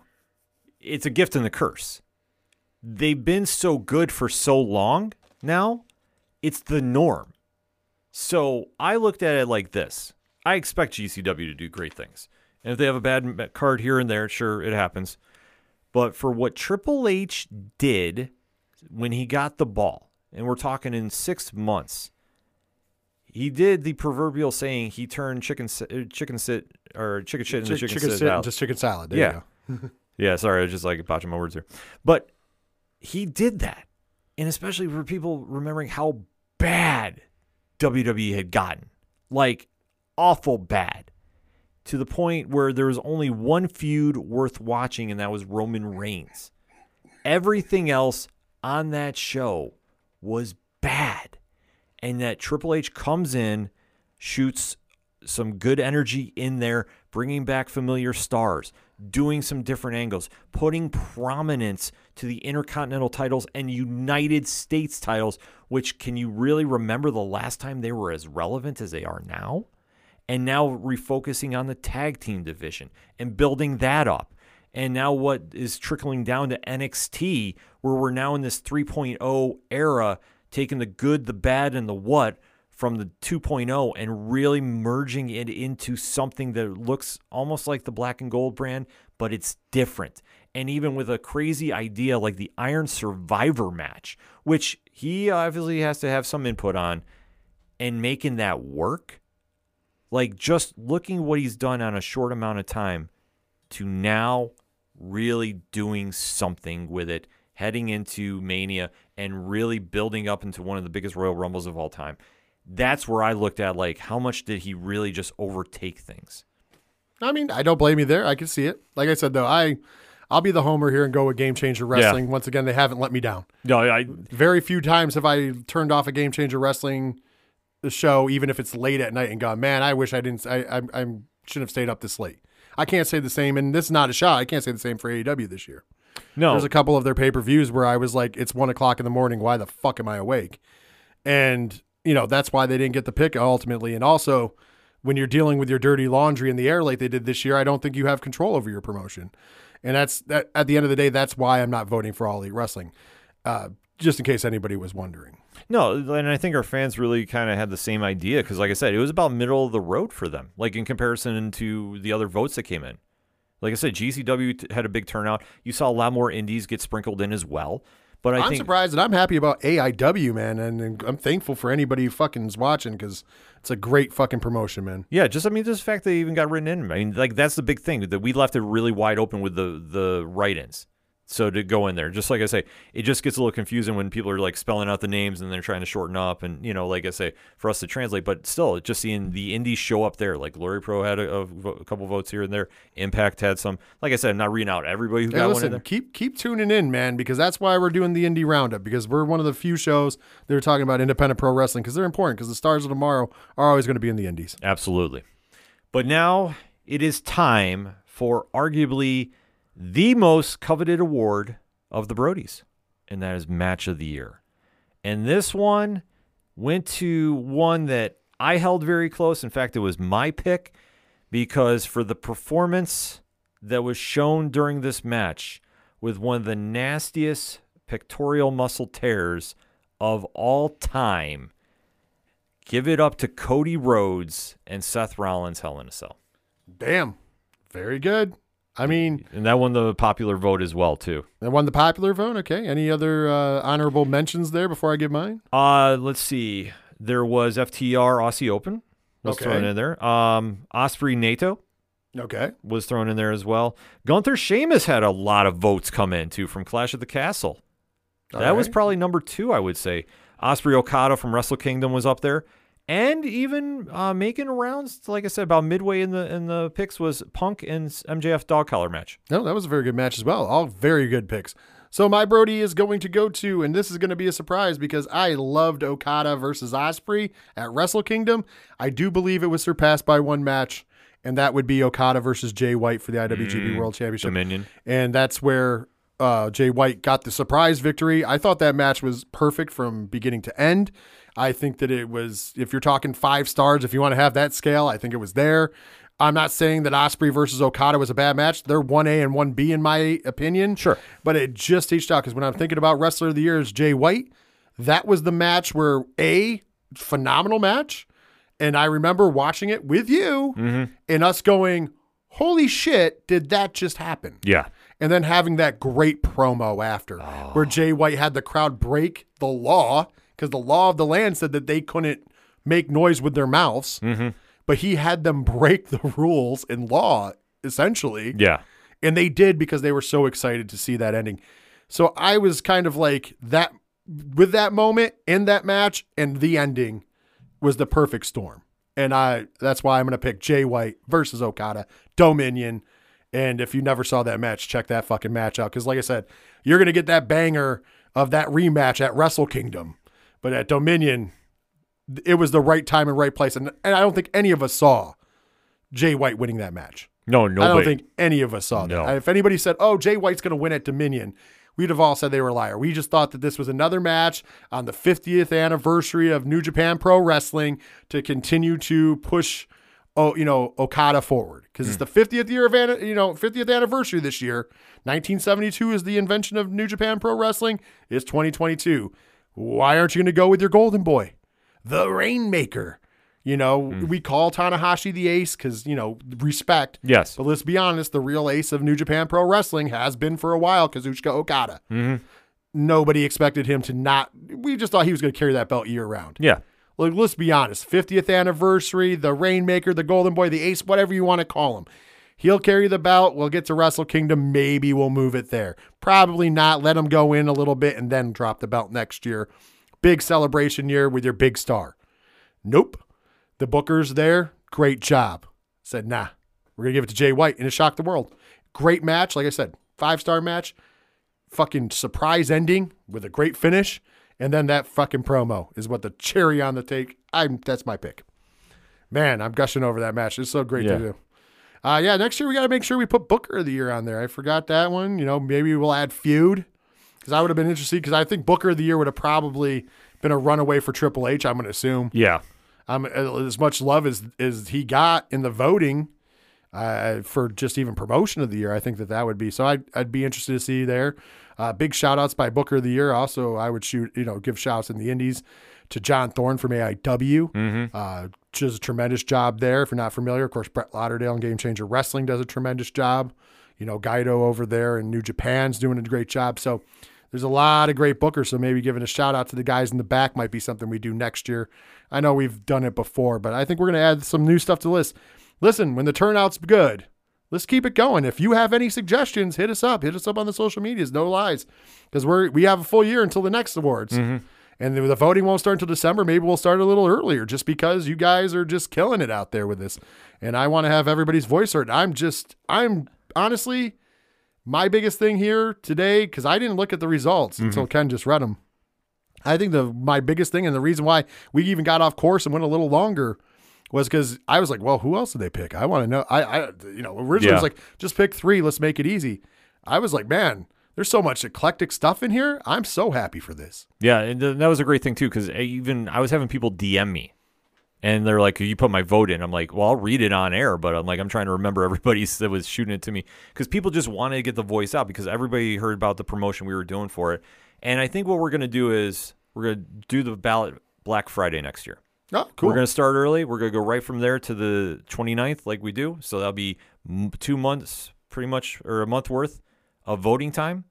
B: it's a gift and a curse. They've been so good for so long now, it's the norm. So I looked at it like this I expect GCW to do great things. And if they have a bad card here and there, sure, it happens. But for what Triple H did when he got the ball, and we're talking in six months, he did the proverbial saying he turned chicken uh, chicken sit or chicken shit into
A: Chick-
B: chicken,
A: chicken
B: sit
A: sit just chicken salad. There
B: Yeah. Yeah, sorry, I was just like botching my words here. But he did that. And especially for people remembering how bad WWE had gotten. Like awful bad. To the point where there was only one feud worth watching, and that was Roman Reigns. Everything else on that show was bad. And that Triple H comes in, shoots some good energy in there, bringing back familiar stars, doing some different angles, putting prominence to the Intercontinental titles and United States titles, which can you really remember the last time they were as relevant as they are now? And now refocusing on the tag team division and building that up. And now what is trickling down to NXT, where we're now in this 3.0 era, taking the good, the bad, and the what from the 2.0 and really merging it into something that looks almost like the black and gold brand, but it's different. And even with a crazy idea like the Iron Survivor match, which he obviously has to have some input on, and making that work, like just looking what he's done on a short amount of time to now really doing something with it heading into Mania and really building up into one of the biggest Royal Rumbles of all time. That's where I looked at like how much did he really just overtake things?
A: I mean, I don't blame you there. I can see it. Like I said, though, I I'll be the homer here and go with Game Changer Wrestling. Once again, they haven't let me down.
B: No, I
A: Very few times have I turned off a Game Changer Wrestling show, even if it's late at night, and gone, man, I wish I didn't. I I, I shouldn't have stayed up this late. I can't say the same, and this is not a shot. I can't say the same for AEW this year.
B: no.
A: There's a couple of their pay per views where I was like, it's one o'clock in the morning. Why the fuck am I awake? And, you know, that's why they didn't get the pick ultimately. And also, when you're dealing with your dirty laundry in the air like they did this year, I don't think you have control over your promotion. And that's that at the end of the day, that's why I'm not voting for All Elite Wrestling. Uh, just in case anybody was wondering.
B: No, and I think our fans really kind of had the same idea because, like I said, it was about middle of the road for them, like in comparison to the other votes that came in. Like I said, GCW t- had a big turnout. You saw a lot more indies get sprinkled in as well. But I
A: I'm
B: think
A: surprised and I'm happy about AIW, man. And, and I'm thankful for anybody who fucking is watching because it's a great fucking promotion, man.
B: Yeah, just I mean, just the fact they even got written in. I mean, like that's the big thing that we left it really wide open with the the write-ins. So to go in there, just like I say, it just gets a little confusing when people are like spelling out the names and they're trying to shorten up, and you know, like I say, for us to translate. But still, just seeing the indies show up there, like Glory Pro had a, a a couple votes here and there. Impact had some. Like I said, I'm not reading out everybody who
A: Hey,
B: got one in
A: listen,
B: there.
A: keep keep tuning in, man, because that's why we're doing the indie roundup because we're one of the few shows that are talking about independent pro wrestling because they're important because the stars of tomorrow are always going to be in the indies.
B: Absolutely. But now it is time for arguably the most coveted award of the Brodies, and that is Match of the Year. And this one went to one that I held very close. In fact, it was my pick because for the performance that was shown during this match with one of the nastiest pectoral muscle tears of all time, give it up to Cody Rhodes and Seth Rollins Hell in a Cell.
A: Damn, very good. I mean,
B: And that won the popular vote as well, too.
A: That won the popular vote. Okay, any other uh, honorable mentions there before I give mine?
B: Uh, let's see. There was FTR Aussie Open was
A: Okay.
B: thrown in there. Um, Ospreay Nato
A: Okay,
B: was thrown in there as well. Gunther Sheamus had a lot of votes come in too from Clash of the Castle. That
A: All
B: was probably number two, I would say. Ospreay Okada from Wrestle Kingdom was up there, and even uh, making rounds, like I said, about midway in the in the picks was Punk and MJF dog collar match.
A: no, that was a very good match as well. All very good picks. So my Brody is going to go to, and this is going to be a surprise because I loved Okada versus Ospreay at Wrestle Kingdom. I do believe it was surpassed by one match, and that would be Okada versus Jay White for the IWGP World Championship.
B: Dominion.
A: and that's where uh, Jay White got the surprise victory. I thought that match was perfect from beginning to end. I think that it was, if you're talking five stars, if you want to have that scale, I think it was there. I'm not saying that Ospreay versus Okada was a bad match. They're 1A and 1B in my opinion.
B: Sure.
A: But it just eached out because when I'm thinking about Wrestler of the Year is Jay White, that was the match where A, phenomenal match. And I remember watching it with you mm-hmm. and us going, holy shit, did that just happen?
B: Yeah.
A: And then having that great promo after, where oh. Jay White had the crowd break the law because the law of the land said that they couldn't make noise with their mouths, mm-hmm. but he had them break the rules in law essentially.
B: Yeah.
A: And they did because they were so excited to see that ending. So I was kind of like that with that moment in that match and the ending was the perfect storm. And I that's why I'm going to pick Jay White versus Okada, Dominion. And if you never saw that match, check that fucking match out cuz like I said, you're going to get that banger of that rematch at Wrestle Kingdom. But at Dominion, it was the right time and right place and and I don't think any of us saw Jay White winning that match.
B: No, no.
A: I don't think any of us saw
B: No.
A: that. If anybody said, "Oh, Jay White's going to win at Dominion," we'd have all said they were a liar. We just thought that this was another match on the 50th anniversary of New Japan Pro Wrestling to continue to push, oh, you know, Okada forward because it's hmm. the 50th year of you know 50th anniversary this year. 1972 is the invention of New Japan Pro Wrestling. It's 2022. Why aren't you going to go with your golden boy, the Rainmaker? You know, mm. we call Tanahashi the ace because, you know, respect.
B: Yes.
A: But let's be honest, the real ace of New Japan Pro Wrestling has been for a while Kazuchika Okada. Mm-hmm. Nobody expected him to not. We just thought he was going to carry that belt year round.
B: Yeah.
A: Like, let's be honest 50th anniversary, the Rainmaker, the Golden Boy, the ace, whatever you want to call him. He'll carry the belt. We'll get to Wrestle Kingdom. Maybe we'll move it there. Probably not. Let him go in a little bit and then drop the belt next year. Big celebration year with your big star. Nope. The Booker's there. Great job. Said, nah, we're going to give it to Jay White and it shocked the world. Great match. Like I said, five star match. Fucking surprise ending with a great finish. And then that fucking promo is what the cherry on the take. I'm that's my pick. Man, I'm gushing over that match. It's so great
B: Yeah.
A: to do. Uh, yeah, next year we got to make sure we put Booker of the Year on there. I forgot that one. You know, maybe we'll add feud because I would have been interested because I think Booker of the Year would have probably been a runaway for Triple H. I'm going to assume.
B: Yeah.
A: Um, as much love as as he got in the voting uh, for just even promotion of the year, I think that that would be. So I'd I'd be interested to see there. Uh, big shout outs by Booker of the Year. Also, I would shoot you know give shouts in the Indies to John Thorne from AIW. Uh, does a tremendous job there. If you're not familiar, of course, Brett Lauderdale and Game Changer Wrestling does a tremendous job. You know, Gedo over there in New Japan's doing a great job. So there's a lot of great bookers. So maybe giving a shout out to the guys in the back might be something we do next year. I know we've done it before, but I think we're going to add some new stuff to the list. Listen, when the turnout's good, let's keep it going. If you have any suggestions, hit us up. Hit us up on the social medias. No lies, because we're we have a full year until the next awards. Mm-hmm. And the, the voting won't start until December. Maybe we'll start a little earlier just because you guys are just killing it out there with this. And I want to have everybody's voice heard. I'm just, I'm honestly, my biggest thing here today, because I didn't look at the results mm-hmm. until Ken just read them. I think the my biggest thing and the reason why we even got off course and went a little longer was because I was like, well, who else did they pick? I want to know. I, I, you know, originally it
B: Yeah.
A: was like, just pick three. Let's make it easy. I was like, man, there's so much eclectic stuff in here. I'm so happy for this.
B: Yeah, and th- that was a great thing too because eh, even I was having people DM me, and they're like, "You put my vote in." I'm like, "Well, I'll read it on air," but I'm like, I'm trying to remember everybody that was shooting it to me because people just wanted to get the voice out because everybody heard about the promotion we were doing for it, and I think what we're gonna do is we're gonna do the ballot Black Friday next year.
A: Oh, cool.
B: We're going to start early. We're going to go right from there to the 29th, like we do. So that'll be m- two months, pretty much, or a month worth of voting time.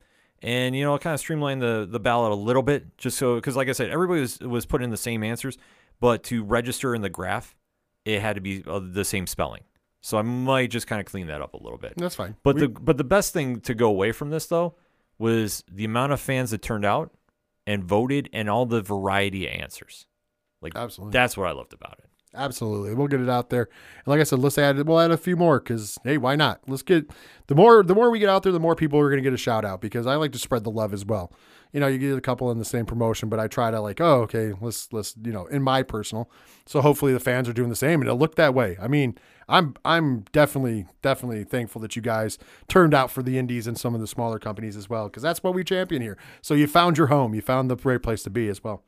B: And, you know, kind of streamline the, the ballot a little bit, just so, because like I said, everybody was, was putting in the same answers, but to register in the graph, it had to be uh, the same spelling. So I might just kind of clean that up a little bit.
A: That's fine.
B: But
A: We-
B: the but the best thing to go away from this though was the amount of fans that turned out and voted and all the variety of answers. Like
A: Absolutely.
B: that's what I loved about it.
A: Absolutely, we'll get it out there. And like I said, let's add we'll add a few more because hey, why not? Let's get the more the more we get out there, the more people are going to get a shout out because I like to spread the love as well. You know, you get a couple in the same promotion, but I try to like, oh, okay, let's let's you know, in my personal. So hopefully the fans are doing the same and it'll look that way. I mean, I'm I'm definitely definitely thankful that you guys turned out for the indies and some of the smaller companies as well because that's what we champion here. So you found your home, you found the right place to be as well.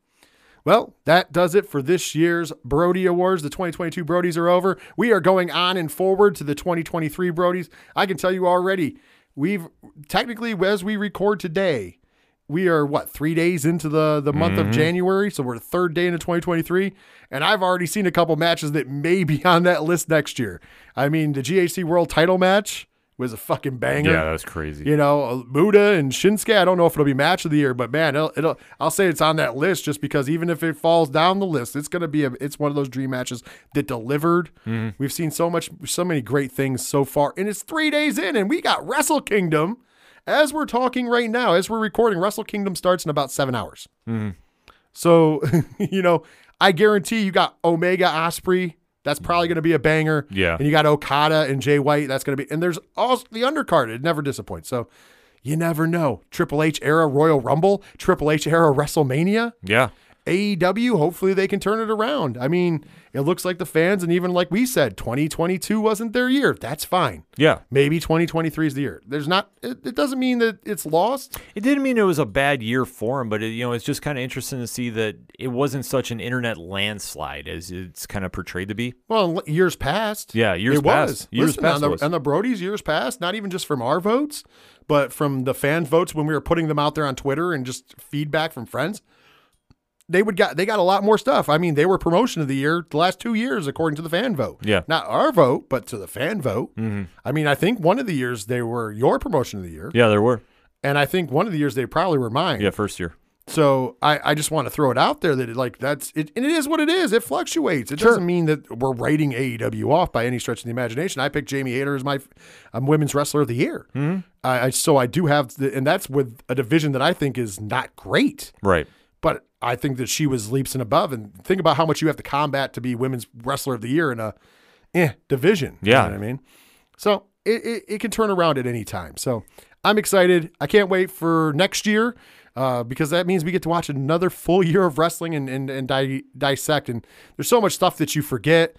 A: Well, that does it for this year's Brody Awards. The 2022 Brodies are over. We are going on and forward to the 2023 Brodies. I can tell you already, we've technically, as we record today, we are what three days into the the month of mm-hmm. January, so we're the third day into 2023, and I've already seen a couple matches that may be on that list next year. I mean, the GHC World Title match was a fucking banger.
B: Yeah, that's crazy.
A: You know, Muta and Shinsuke. I don't know if it'll be match of the year, but man, it'll, it'll. I'll say it's on that list just because even if it falls down the list, it's gonna be a. It's one of those dream matches that delivered. Mm-hmm. We've seen so much, so many great things so far, and it's three days in, and we got Wrestle Kingdom. As we're talking right now, as we're recording, Wrestle Kingdom starts in about seven hours. Mm-hmm. So, you know, I guarantee you got Omega Ospreay. That's probably going to be a banger.
B: Yeah.
A: And you got Okada and Jay White. That's going to be, and there's also the undercard. It never disappoints. So you never know. Triple H era Royal Rumble, Triple H era WrestleMania,
B: Yeah.
A: AEW. Hopefully they can turn it around. I mean, it looks like the fans, and even like we said, 2022 wasn't their year. That's fine.
B: Yeah.
A: Maybe 2023 is the year. There's not, it, it doesn't mean that it's lost.
B: It didn't mean it was a bad year for him, but it, you know, it's just kind of interesting to see that it wasn't such an internet landslide as it's kind of portrayed to be.
A: Well, years past.
B: Yeah, years
A: it
B: past.
A: was.
B: Years
A: Listen,
B: past
A: on the,
B: was.
A: on the Brodies, years past, not even just from our votes, but from the fan votes when we were putting them out there on Twitter and just feedback from friends. They would got they got a lot more stuff. I mean, they were promotion of the year the last two years according to the fan vote.
B: Yeah.
A: not our vote, but to the fan vote. I mean, I think one of the years they were your promotion of the year,
B: Yeah, there were.
A: and I think one of the years they probably were mine.
B: Yeah, first year.
A: So I, I just want to throw it out there that it, like that's it, and it is what it is. It fluctuates. It doesn't mean that we're writing AEW off by any stretch of the imagination. I picked Jamie Hayter as my um, women's wrestler of the year. Mm-hmm. I, I so I do have, the, and that's with a division that I think is not great,
B: Right.
A: But I think that she was leaps and above. And think about how much you have to combat to be women's wrestler of the year in a eh, division. You
B: Yeah.
A: know what I mean. So it, it, it can turn around at any time. So I'm excited. I can't wait for next year uh, because that means we get to watch another full year of wrestling and, and, and di- dissect. And there's so much stuff that you forget.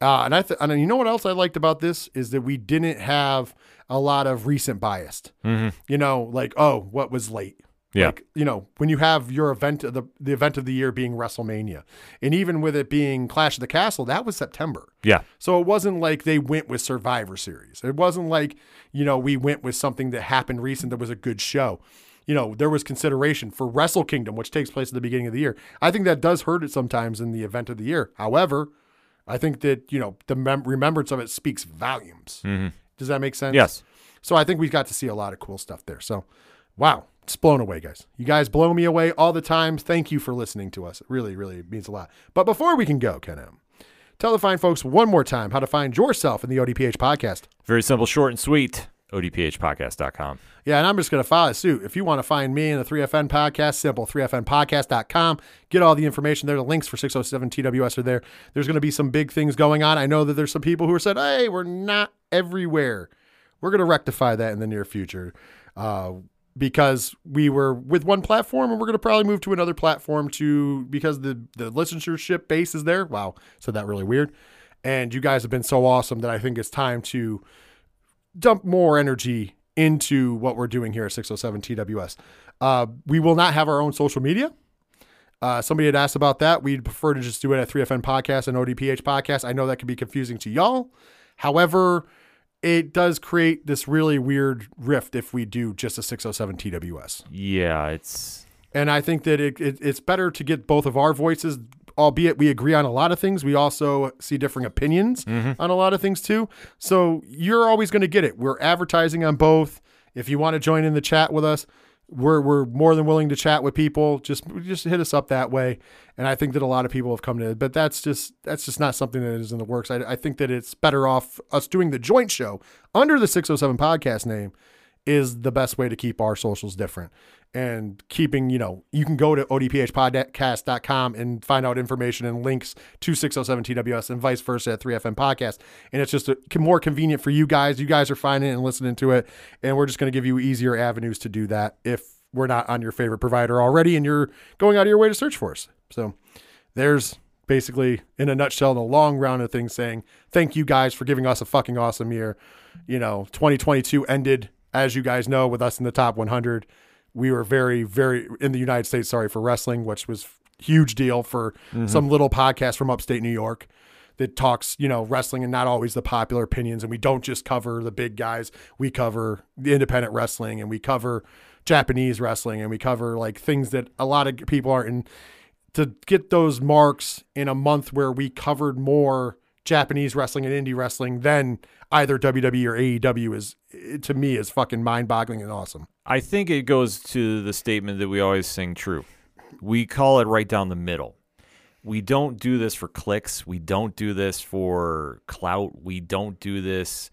A: Uh, and I th- and you know what else I liked about this is that we didn't have a lot of recent biased. You know, like oh, what was late.
B: Yeah.
A: Like, you know, when you have your event of the the event of the year being WrestleMania, and even with it being Clash of the Castle, that was September.
B: Yeah.
A: So it wasn't like they went with Survivor Series. It wasn't like, you know, we went with something that happened recent that was a good show. You know, there was consideration for Wrestle Kingdom, which takes place at the beginning of the year. I think that does hurt it sometimes in the event of the year. However, I think that, you know, the mem- remembrance of it speaks volumes. Mm-hmm. Does that make sense?
B: Yes.
A: So I think we've got to see a lot of cool stuff there. So, wow, it's blown away, guys. You guys blow me away all the time. Thank you for listening to us. It really, really means a lot. But before we can go, Ken M, tell the fine folks one more time how to find yourself in the ODPH podcast.
B: Very simple, short and sweet. ODPHpodcast.com.
A: Yeah, and I'm just going to follow suit. If you want to find me in the 3FN podcast, simple 3FNpodcast.com. Get all the information there. The links for 607 TWS are there. There's going to be some big things going on. I know that there's some people who are said, hey, we're not everywhere. We're going to rectify that in the near future uh, because we were with one platform and we're going to probably move to another platform to because the, the listenership base is there. Wow, said that really weird. And you guys have been so awesome that I think it's time to dump more energy into what we're doing here at 607 TWS. Uh, we will not have our own social media. Uh, somebody had asked about that. We'd prefer to just do it at 3FN Podcast and ODPH Podcast. I know that can be confusing to y'all. However, it does create this really weird rift if we do just a 607 TWS.
B: Yeah, it's
A: And I think that it, it, it's better to get both of our voices, albeit we agree on a lot of things. We also see differing opinions mm-hmm. on a lot of things too. So you're always going to get it. We're advertising on both. If you want to join in the chat with us, we're, we're more than willing to chat with people. Just just hit us up that way. And I think that a lot of people have come to it, but that's just that's just not something that is in the works. I, I think that it's better off us doing the joint show under the 607 podcast name is the best way to keep our socials different and keeping, you know, you can go to odphpodcast.com and find out information and links to 607 TWS and vice versa at 3FN podcast. And it's just a, more convenient for you guys. You guys are finding it and listening to it. And we're just going to give you easier avenues to do that if we're not on your favorite provider already and you're going out of your way to search for us. So there's basically, in a nutshell, the long round of things saying thank you guys for giving us a fucking awesome year. You know, 2022 ended, as you guys know, with us in the top 100. We were very, very in the United States. Sorry for wrestling, which was huge deal for mm-hmm. some little podcast from upstate New York. that talks, you know, wrestling and not always the popular opinions. And we don't just cover the big guys. We cover the independent wrestling and we cover Japanese wrestling and we cover like things that a lot of people aren't in to get those marks in a month where we covered more Japanese wrestling and indie wrestling than either WWE or AEW is to me is fucking mind-boggling and awesome.
B: I think it goes to the statement that we always sing true. We call it right down the middle. We don't do this for clicks. We don't do this for clout. We don't do this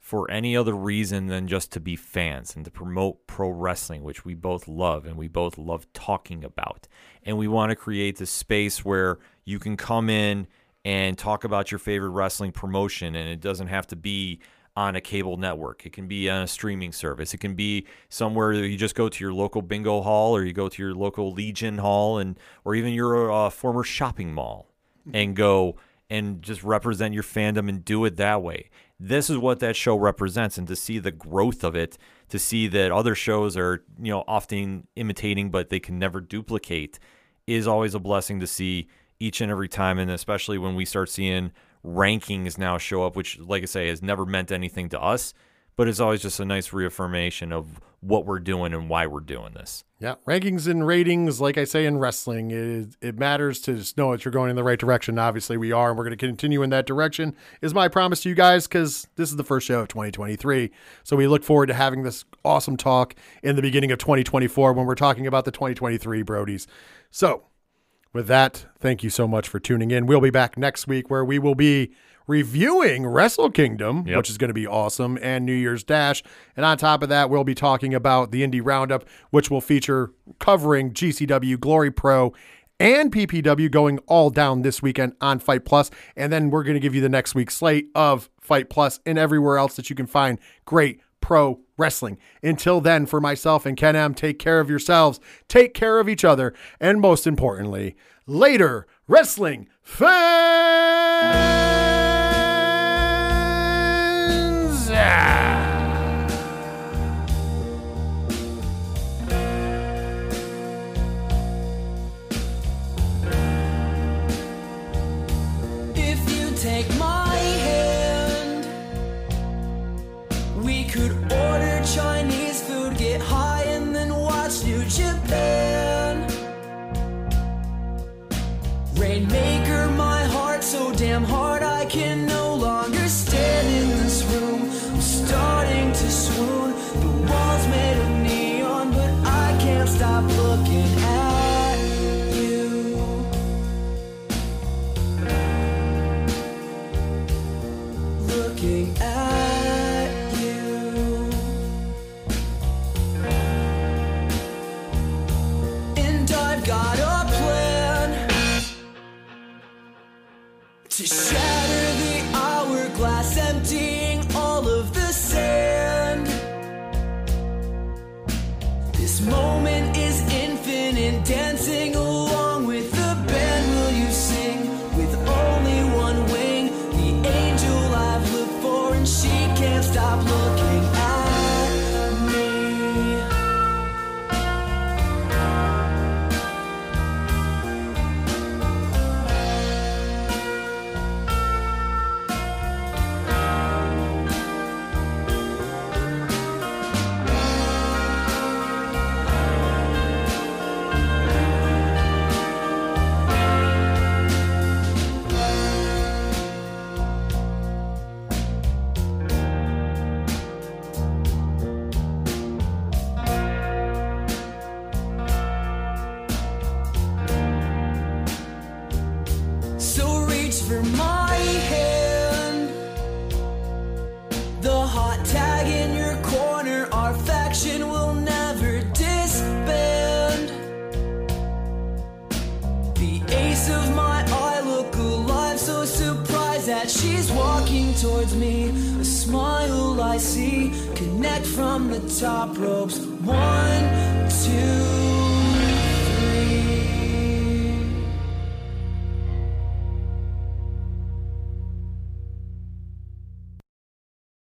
B: for any other reason than just to be fans and to promote pro wrestling, which we both love and we both love talking about. And we want to create this space where you can come in and talk about your favorite wrestling promotion, and it doesn't have to be on a cable network. It can be on a streaming service. It can be somewhere you just go to your local bingo hall or you go to your local Legion hall and or even your uh, former shopping mall and go and just represent your fandom and do it that way. This is what that show represents and to see the growth of it, to see that other shows are, you know, often imitating but they can never duplicate is always a blessing to see each and every time and especially when we start seeing rankings now show up, which, like I say, has never meant anything to us, but it's always just a nice reaffirmation of what we're doing and why we're doing this.
A: Yeah, rankings and ratings, like I say in wrestling, it, it matters to just know that you're going in the right direction. Obviously, we are, and we're going to continue in that direction. Is my promise to you guys because this is the first show of 2023. So we look forward to having this awesome talk in the beginning of 2024 when we're talking about the 2023 Brodies. So with that, thank you so much for tuning in. We'll be back next week where we will be reviewing Wrestle Kingdom,
B: Yep.
A: which is going to be awesome, and New Year's Dash. And on top of that, we'll be talking about the Indie Roundup, which will feature covering GCW, Glory Pro, and PPW going all down this weekend on Fight Plus. And then we're going to give you the next week's slate of Fight Plus and everywhere else that you can find great pro wrestling. Until then, for myself and Ken M, take care of yourselves, take care of each other, and most importantly, later wrestling fans.
F: If you take to shatter towards me. A smile I see, connect from the top ropes. One, two,